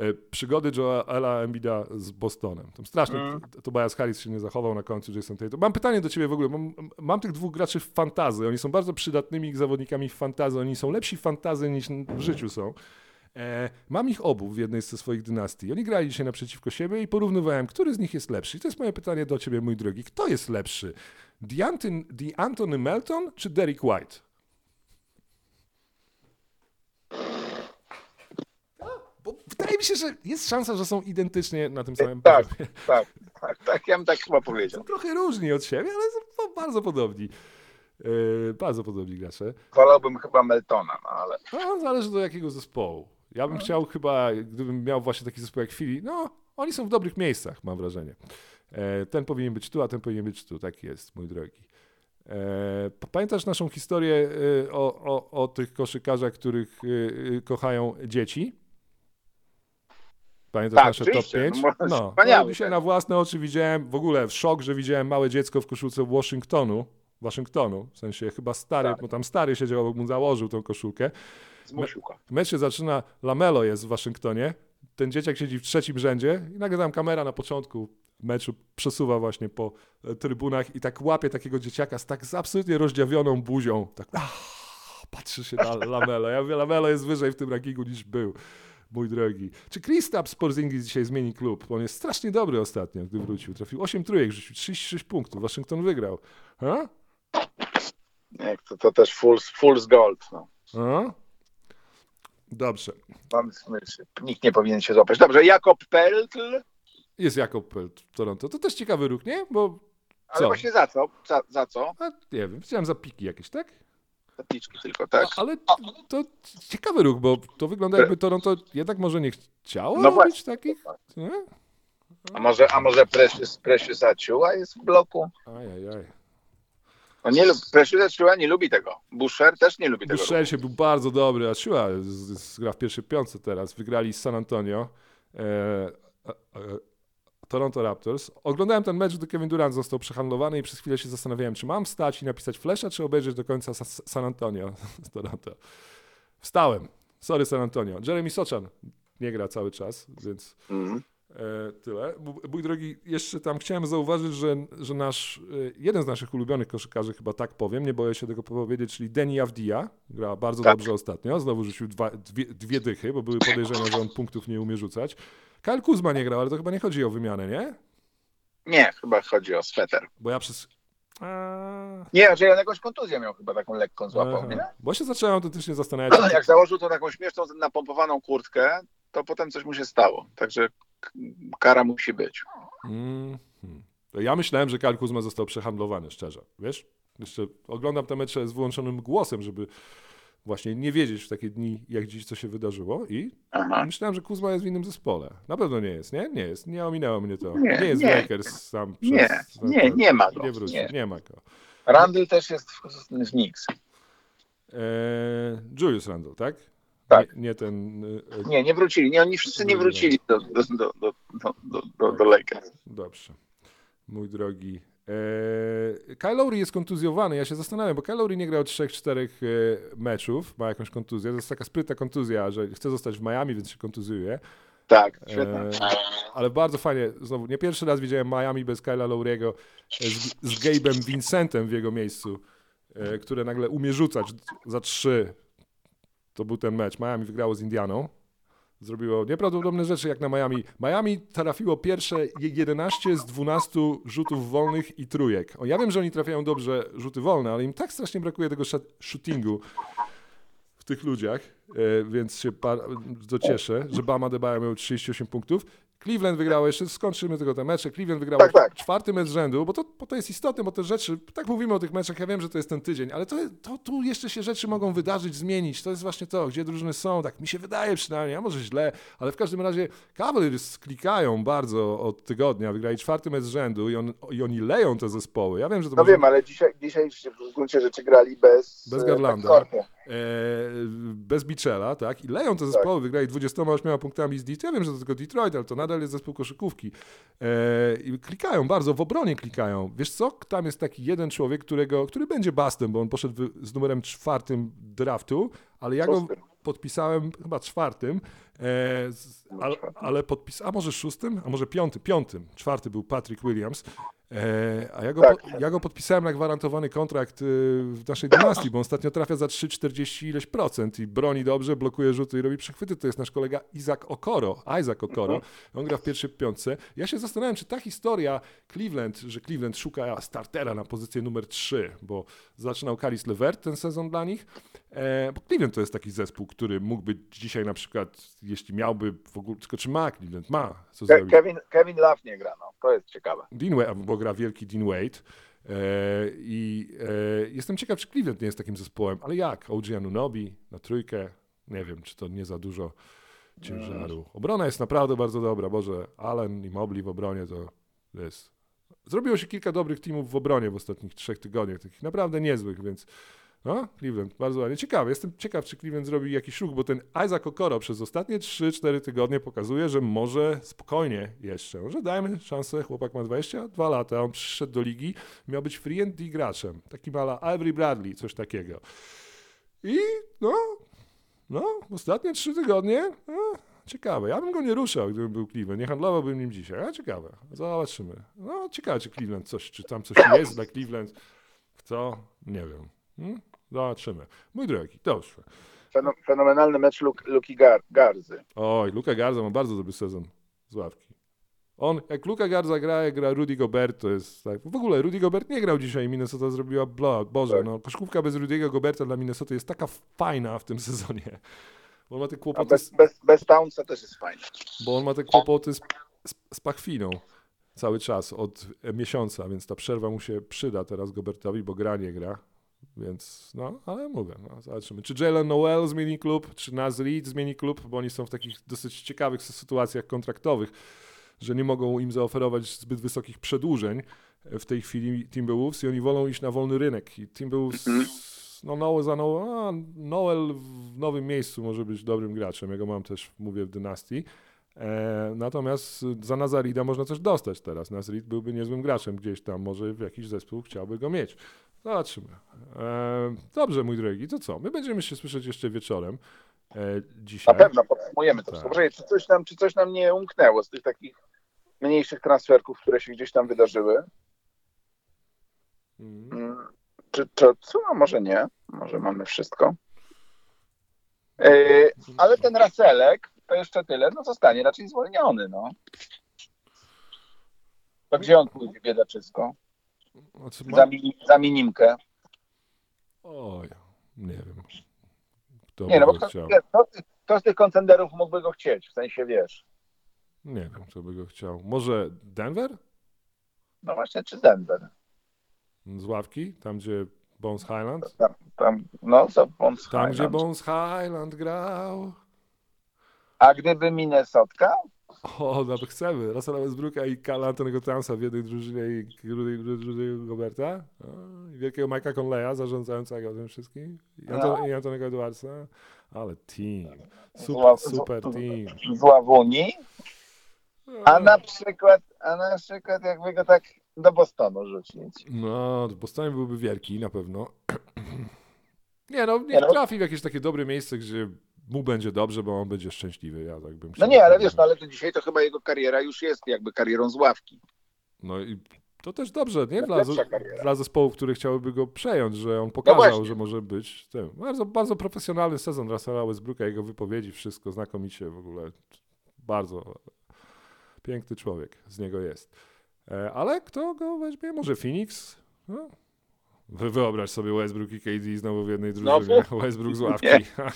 e, przygody Joela Embida z Bostonem. Tam strasznie t- Tobias Harris się nie zachował na końcu, Jason Tatum. Mam pytanie do ciebie w ogóle. Mam, mam tych dwóch graczy w fantazy. Oni są bardzo przydatnymi zawodnikami w fantazy. Oni są lepsi w fantazy niż w życiu są. E, mam ich obu w jednej ze swoich dynastii. Oni grali dzisiaj naprzeciwko siebie i porównywałem, który z nich jest lepszy. I to jest moje pytanie do ciebie, mój drogi. Kto jest lepszy? DeAnton- DeAntony Melton czy Derek White? Bo wydaje mi się, że jest szansa, że są identycznie na tym samym Tak, poziomie. tak, tak, tak, ja bym tak chyba powiedział. Są trochę różni od siebie, ale są bardzo podobni. E, bardzo podobni gracze. Wolałbym chyba Meltona, no ale No, zależy do jakiego zespołu. Ja bym chciał chyba, gdybym miał właśnie taki zespół jak Philly, no, oni są w dobrych miejscach, mam wrażenie. E, ten powinien być tu, a ten powinien być tu. Tak jest, mój drogi. E, pamiętasz naszą historię e, o, o, o tych koszykarzach, których kochają dzieci? Pamiętasz Tak, nasze top oczywiście. 5? No, No, no, dzisiaj na własne oczy widziałem, w ogóle w szok, że widziałem małe dziecko w koszulce Waszyngtonu. Waszyngtonu, w sensie chyba stary, Tak. bo tam stary siedział, bo mu założył tą koszulkę. Zmusił go. Mecz się zaczyna, Lamelo jest w Waszyngtonie, ten dzieciak siedzi w trzecim rzędzie i nagle tam kamera na początku meczu przesuwa właśnie po e, trybunach i tak łapie takiego dzieciaka z tak z absolutnie rozdziawioną buzią. Tak patrzy się na Lamelo. Ja mówię, Lamelo jest wyżej w tym rankingu niż był. Mój drogi. Czy Kristaps Porzingis dzisiaj zmieni klub? On jest strasznie dobry ostatnio, gdy wrócił. Trafił 8 trójek, rzucił 36 punktów. Waszyngton wygrał. Ha? Jak to, to też Fools, Fools Gold. No. Dobrze. Mam, nikt nie powinien się złapać. Dobrze, Jakob Peltl, Jest Jakob Pelt w Toronto. To też ciekawy ruch, nie? Bo ale Co? właśnie za co? Za, za co? A, nie wiem, chciałem za piki jakieś, tak? Zapiczki tylko, tak? Ale to ciekawy ruch, bo to wygląda jakby Toronto jednak może nie chciało No robić właśnie. takich. Nie? A może, a może Precious, Precious Achiuwa jest w bloku? Ajajaj. No nie, lub- Precious Achiuwa nie lubi tego. Boucher też nie lubi tego. Boucher się był bardzo dobry, a Siła gra w pierwszej piątce teraz. Wygrali z San Antonio. E, e, Toronto Raptors. Oglądałem ten mecz, gdy Kevin Durant został przehandlowany i przez chwilę się zastanawiałem, czy mam wstać i napisać flasha, czy obejrzeć do końca Sa- San Antonio z Toronto. Wstałem. Sorry San Antonio. Jeremy Soczan nie gra cały czas, więc Mhm. E, tyle. M- Mój drogi, jeszcze tam chciałem zauważyć, że, że nasz, e, jeden z naszych ulubionych koszykarzy, chyba tak powiem, nie boję się tego powiedzieć, czyli Deni Avdia, gra bardzo Tak. dobrze ostatnio, znowu rzucił dwa, dwie, dwie dychy, bo były podejrzenia, że on punktów nie umie rzucać. Kyle Kuzma nie grał, ale to chyba nie chodzi o wymianę, nie? Nie, chyba chodzi o sweter. Bo ja przez... A, Nie, że on jakąś kontuzję miał chyba taką lekką złapał, nie? Bo się zacząłem autentycznie zastanawiać. Jak założył tą taką śmieszną, napompowaną kurtkę, to potem coś mu się stało. Także kara musi być. Mm, hmm. To Ja myślałem, że Kyle Kuzma został przehandlowany, szczerze. Wiesz? Jeszcze oglądam te mecze z wyłączonym głosem, żeby właśnie nie wiedzieć w takie dni, jak dziś, co się wydarzyło i Aha. myślałem, że Kuzma jest w innym zespole. Na pewno nie jest, nie? Nie jest. Nie ominęło mnie to. Nie, Nie, jest nie. Lakers sam przez... Nie, nie, nie ma go. Nie wróci, nie, Nie. ma go. Randall też jest w, w Knicks. Eee, Julius Randle, tak? Tak. Nie, nie ten... e, Nie, nie wrócili. Nie, oni wszyscy nie wrócili do, do, do, do, do, do, do, do Lakers. Dobrze. Mój drogi. E, Kyle Lowry jest kontuzjowany, ja się zastanawiam, bo Kyle Lowry nie grał 3-4 e, meczów, ma jakąś kontuzję, to jest taka sprytna kontuzja, że chce zostać w Miami, więc się kontuzjuje. Tak, świetnie. E, ale bardzo fajnie, znowu, nie pierwszy raz widziałem Miami bez Kyla Lowry'ego e, z, z Gabe'em Vincentem w jego miejscu, e, które nagle umie rzucać za trzy. To był ten mecz. Miami wygrało z Indianą. Zrobiło nieprawdopodobne rzeczy jak na Miami. Miami trafiło pierwsze je- 11 z 12 rzutów wolnych i trójek. O, ja wiem, że oni trafiają dobrze rzuty wolne, ale im tak strasznie brakuje tego shootingu w tych ludziach, e, więc się par- to cieszę, że Bama Debaja miał 38 punktów. Cleveland wygrało, jeszcze skończymy tylko te mecze, Cleveland wygrało Tak, tak. czwarty mecz rzędu, bo to, bo to jest istotne, bo te rzeczy, tak mówimy o tych meczach, ja wiem, że to jest ten tydzień, ale to, to tu jeszcze się rzeczy mogą wydarzyć, zmienić, to jest właśnie to, gdzie drużyny są, tak mi się wydaje przynajmniej, a może źle, ale w każdym razie Cavaliers klikają bardzo od tygodnia, wygrali czwarty mecz rzędu i, on, i oni leją te zespoły, ja wiem, że to No może... wiem, ale dzisiaj, dzisiaj w gruncie rzeczy grali bez... Bez e, Garlanda. Backcourtu. E, bez Bichela, tak? I leją te zespoły, wygrali 28 punktami z Detroit. Ja wiem, że to tylko Detroit, ale to nadal jest zespół koszykówki. E, I klikają bardzo, w obronie klikają. Wiesz co? Tam jest taki jeden człowiek, którego, który będzie bastem, bo on poszedł z numerem czwartym draftu, ale ja go podpisałem chyba czwartym, ale, ale podpis, a może szóstym, a może piątym, piątym. Czwarty był Patrick Williams. E, a ja go, Tak. ja go podpisałem na gwarantowany kontrakt y, w naszej dynastii, bo on ostatnio trafia za 3,40 ileś procent i broni dobrze, blokuje rzuty i robi przechwyty. To jest nasz kolega Isaac Okoro, Isaac Okoro. On gra w pierwszej piątce. Ja się zastanawiam, czy ta historia Cleveland, że Cleveland szuka startera na pozycję numer 3, bo zaczynał Caris LeVert ten sezon dla nich. E, bo Cleveland to jest taki zespół, który mógłby dzisiaj na przykład, jeśli miałby w ogóle, tylko czy ma Cleveland? Ma, co Ke-. Kevin, Kevin Love nie gra, no. To jest ciekawe. Dean Wade, bo gra wielki Dean Wade. E, I e, jestem ciekaw, czy Cleveland nie jest takim zespołem, ale jak? OG Anunobi na trójkę? Nie wiem, czy to nie za dużo ciężaru. Obrona jest naprawdę bardzo dobra. Boże, Allen i Mobley w obronie to jest... Zrobiło się kilka dobrych teamów w obronie w ostatnich trzech tygodniach, takich naprawdę niezłych, więc no, Cleveland, bardzo ładnie. Ciekawy, jestem ciekaw, czy Cleveland zrobi jakiś ruch, bo ten Isaac Okoro przez ostatnie 3-4 tygodnie pokazuje, że może spokojnie jeszcze, może dajmy szansę, chłopak ma 22 lata, on przyszedł do ligi, miał być free and graczem, taki mala Avery Bradley, coś takiego. I no, no, ostatnie 3 tygodnie, no, ciekawe. Ja bym go nie ruszał, gdybym był Cleveland, nie handlowałbym nim dzisiaj, a ciekawe, zobaczymy. No, ciekawe, czy Cleveland coś, czy tam coś jest dla Cleveland, kto, nie wiem. Hmm? Zobaczymy. Mój drogi, dobrze. Feno- Fenomenalny mecz Luk, Luki Gar, Garzy. Oj, Luka Garza ma bardzo dobry sezon z ławki. On, jak Luka Garza gra, jak gra Rudy Gobert, to jest tak. W ogóle Rudy Gobert nie grał dzisiaj, Minnesota zrobiła blowout. Boże, Tak. no koszkówka bez Rudy'ego Goberta dla Minnesota jest taka fajna w tym sezonie. Bo on ma te kłopoty, bez, bez, bez Townsa też jest fajny. bo on ma te kłopoty z, z, z pachwiną cały czas od miesiąca, więc ta przerwa mu się przyda teraz Gobertowi, bo gra nie gra. Więc no, ale mówię, no, zobaczymy. Czy Jalen Noel zmieni klub, czy Naz Reid zmieni klub, bo oni są w takich dosyć ciekawych sytuacjach kontraktowych, że nie mogą im zaoferować zbyt wysokich przedłużeń w tej chwili Timberwolves i oni wolą iść na wolny rynek. I Timberwolves, no Noel za Noel, Noel w nowym miejscu może być dobrym graczem, ja go mam też, mówię, w dynastii. E, natomiast za Nazarida można coś dostać teraz. Nazarid byłby niezłym graczem gdzieś tam, może w jakiś zespół chciałby go mieć. Zobaczymy. E, dobrze, mój drogi, to co? My będziemy się słyszeć jeszcze wieczorem e, dzisiaj. Na pewno podsumujemy to. Tak. Czy coś, nam, czy coś nam nie umknęło z tych takich mniejszych transferków, które się gdzieś tam wydarzyły? Mm. Mm, Czy to co? A może nie. Może mamy wszystko. Yy, ale ten Raselek, to jeszcze tyle, no zostanie raczej zwolniony, no. To gdzie on pójdzie, biedaczysko? Za, za minimkę. Oj, nie wiem. Kto Nie, no bo kto, kto, kto z tych kontenderów mógłby go chcieć? W sensie, wiesz, Nie wiem, kto by go chciał. Może Denver? no właśnie, czy Denver? Z ławki? Tam, gdzie Bones Highland? Tam, tam no, co on z Tam, gdzie Highland. Bones Highland grał. A gdyby Minnesotka? O, nawet chcemy. Russella Westbrooka i Carl Antonego Townsa w jednej drużynie i Rudy Goberta. O, I wielkiego Mike'a Conleya zarządzającego tym wszystkim. I, Anto, No. i Antonego Edwardsa. Ale team. Super, super team. z Ławuni? A na przykład, a na przykład jakby go tak do Bostonu rzucić. No, w Bostonie byłby wielki na pewno. Nie no, Nie niech no. trafi w jakieś takie dobre miejsce, gdzie mu będzie dobrze, bo on będzie szczęśliwy. Ja tak bym No nie, ale wiesz, no ale to dzisiaj to chyba jego kariera już jest jakby karierą z ławki. No i to też dobrze, nie? Dla, dla zespołów, które chciałyby go przejąć, że on pokazał, właśnie. że może być tym. Bardzo, bardzo profesjonalny sezon Russella Westbrooka, jego wypowiedzi, wszystko znakomicie w ogóle. Bardzo piękny człowiek z niego jest. E, Ale kto go weźmie? Może Phoenix? No. Wy- Wyobraź sobie Westbrook i KD znowu w jednej No, drużynie. Westbrook z ławki.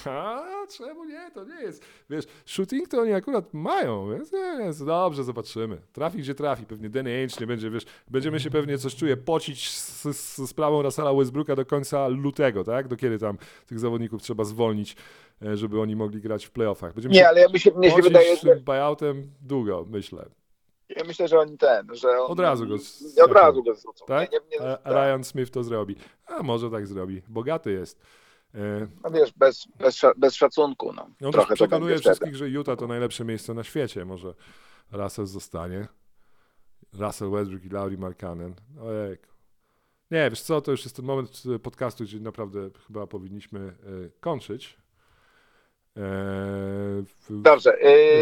Nie. Czemu nie? To nie jest. Wiesz, shooting to oni akurat mają, więc jest dobrze, zobaczymy. Trafi gdzie trafi, pewnie Danny Ainge nie będzie, wiesz, będziemy się pewnie coś czuje pocić z, z, sprawą Russella Westbrooka do końca lutego, tak? Do kiedy tam tych zawodników trzeba zwolnić, e, żeby oni mogli grać w playoffach. Będziemy Nie, ale ja mi się, mnie się wydaje, że buyoutem długo, myślę. Ja myślę, że oni ten, że on, Od razu go z- od razu go zrzucą. Tak? Nie, nie, nie, E, tak. Ryan Smith to zrobi. A może tak zrobi. Bogaty jest. E, No wiesz, bez, bez, bez szacunku, no. On też Trochę to przekonuje będzie wtedy. wszystkich, że Utah to najlepsze miejsce na świecie. Może Russell zostanie. Russell Westbrook i Laurie Markkanen. Ojej. Nie, wiesz co, to już jest ten moment podcastu, gdzie naprawdę chyba powinniśmy e, kończyć. E, w- Dobrze,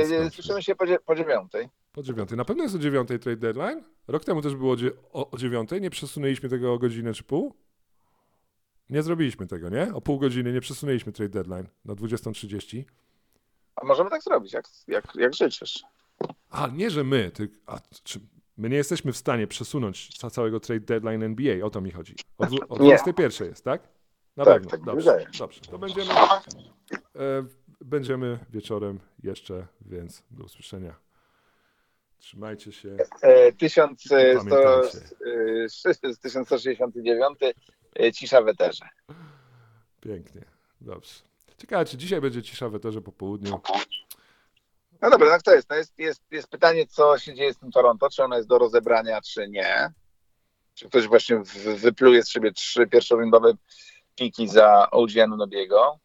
dobrze. słyszymy się po, po dziewiątej. Po dziewiątej. Na pewno jest o dziewiątej trade deadline. Rok temu też było o, dzie- o, o dziewiątej. Nie przesunęliśmy tego o godzinę czy pół. Nie zrobiliśmy tego, nie? O pół godziny nie przesunęliśmy trade deadline na 20.30. A możemy tak zrobić, jak, jak, jak życzysz. A nie, że my, ty, a, czy my nie jesteśmy w stanie przesunąć ca- całego trade deadline NBA, o to mi chodzi. O, o Nie. 21 jest, tak? Na Tak, pewno. tak dobrze, dobrze. To będziemy, e, będziemy wieczorem jeszcze, więc do usłyszenia. Trzymajcie się. E, 1100, Pamiętajcie. e, 1169 e, cisza w eterze. Pięknie. Dobrze. Ciekawe, czy dzisiaj będzie cisza w eterze po południu. No dobra, no kto jest? No jest, jest? Jest pytanie, co się dzieje z tym Toronto, czy ono jest do rozebrania, czy nie. Czy ktoś właśnie wy- wypluje z siebie trzy pierwszorundowe piki za OG Anunobiego,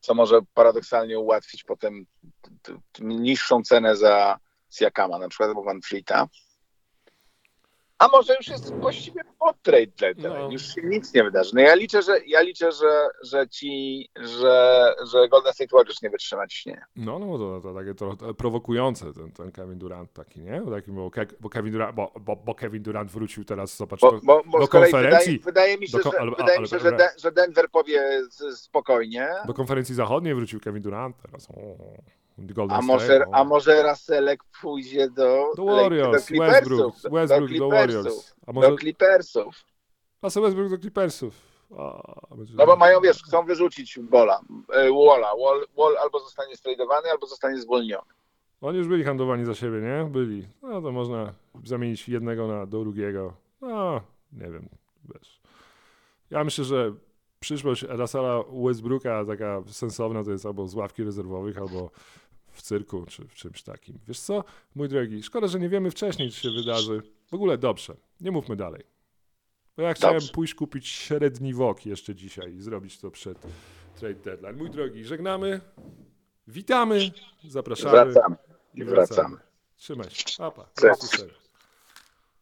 co może paradoksalnie ułatwić potem niższą cenę za Siakama, na przykład albo Van Fleeta. A może już jest właściwie pod trade deadline, No. już się nic nie wydarzy. No ja liczę, że ja liczę, że, że ci, że, że Golden State Warriors nie wytrzyma ciśnienia. No, no to, to takie trochę prowokujące, ten, ten Kevin Durant taki, nie? Bo, taki, bo, bo, Kevin Durant, bo, bo, bo Kevin Durant wrócił teraz, zobacz, Bo, to, bo, bo do konferencji- wydaje, wydaje mi się, do że, ale- wydaje mi się, ale- że, że Denver powie spokojnie, do konferencji zachodniej wrócił Kevin Durant teraz. O, Golden a State, może, o. a może Russellek pójdzie do, Do Warriors, do Westbrook, Westbrook do, Warriors. Clippersów, A może do Clippersów. Russell Westbrook do Clippersów. A, No bo mają, wiesz, chcą wyrzucić Bola, e, Walla. Wall, Wall albo zostanie stradowany, albo zostanie zwolniony. Oni już byli handlowani za siebie, nie? Byli. No to można zamienić jednego na do drugiego. No, nie wiem, wiesz. Ja myślę, że przyszłość Russella Westbrooka taka sensowna to jest albo z ławki rezerwowych, albo w cyrku, czy w czymś takim. Wiesz co, mój drogi, szkoda, że nie wiemy wcześniej, co się wydarzy. W ogóle dobrze, nie mówmy dalej. Bo ja chciałem Dobrze. pójść kupić średni wok jeszcze dzisiaj i zrobić to przed trade deadline. Mój drogi, żegnamy, witamy, zapraszamy Wracamy. i Wracamy. Trzymaj się. Do usłyszenia.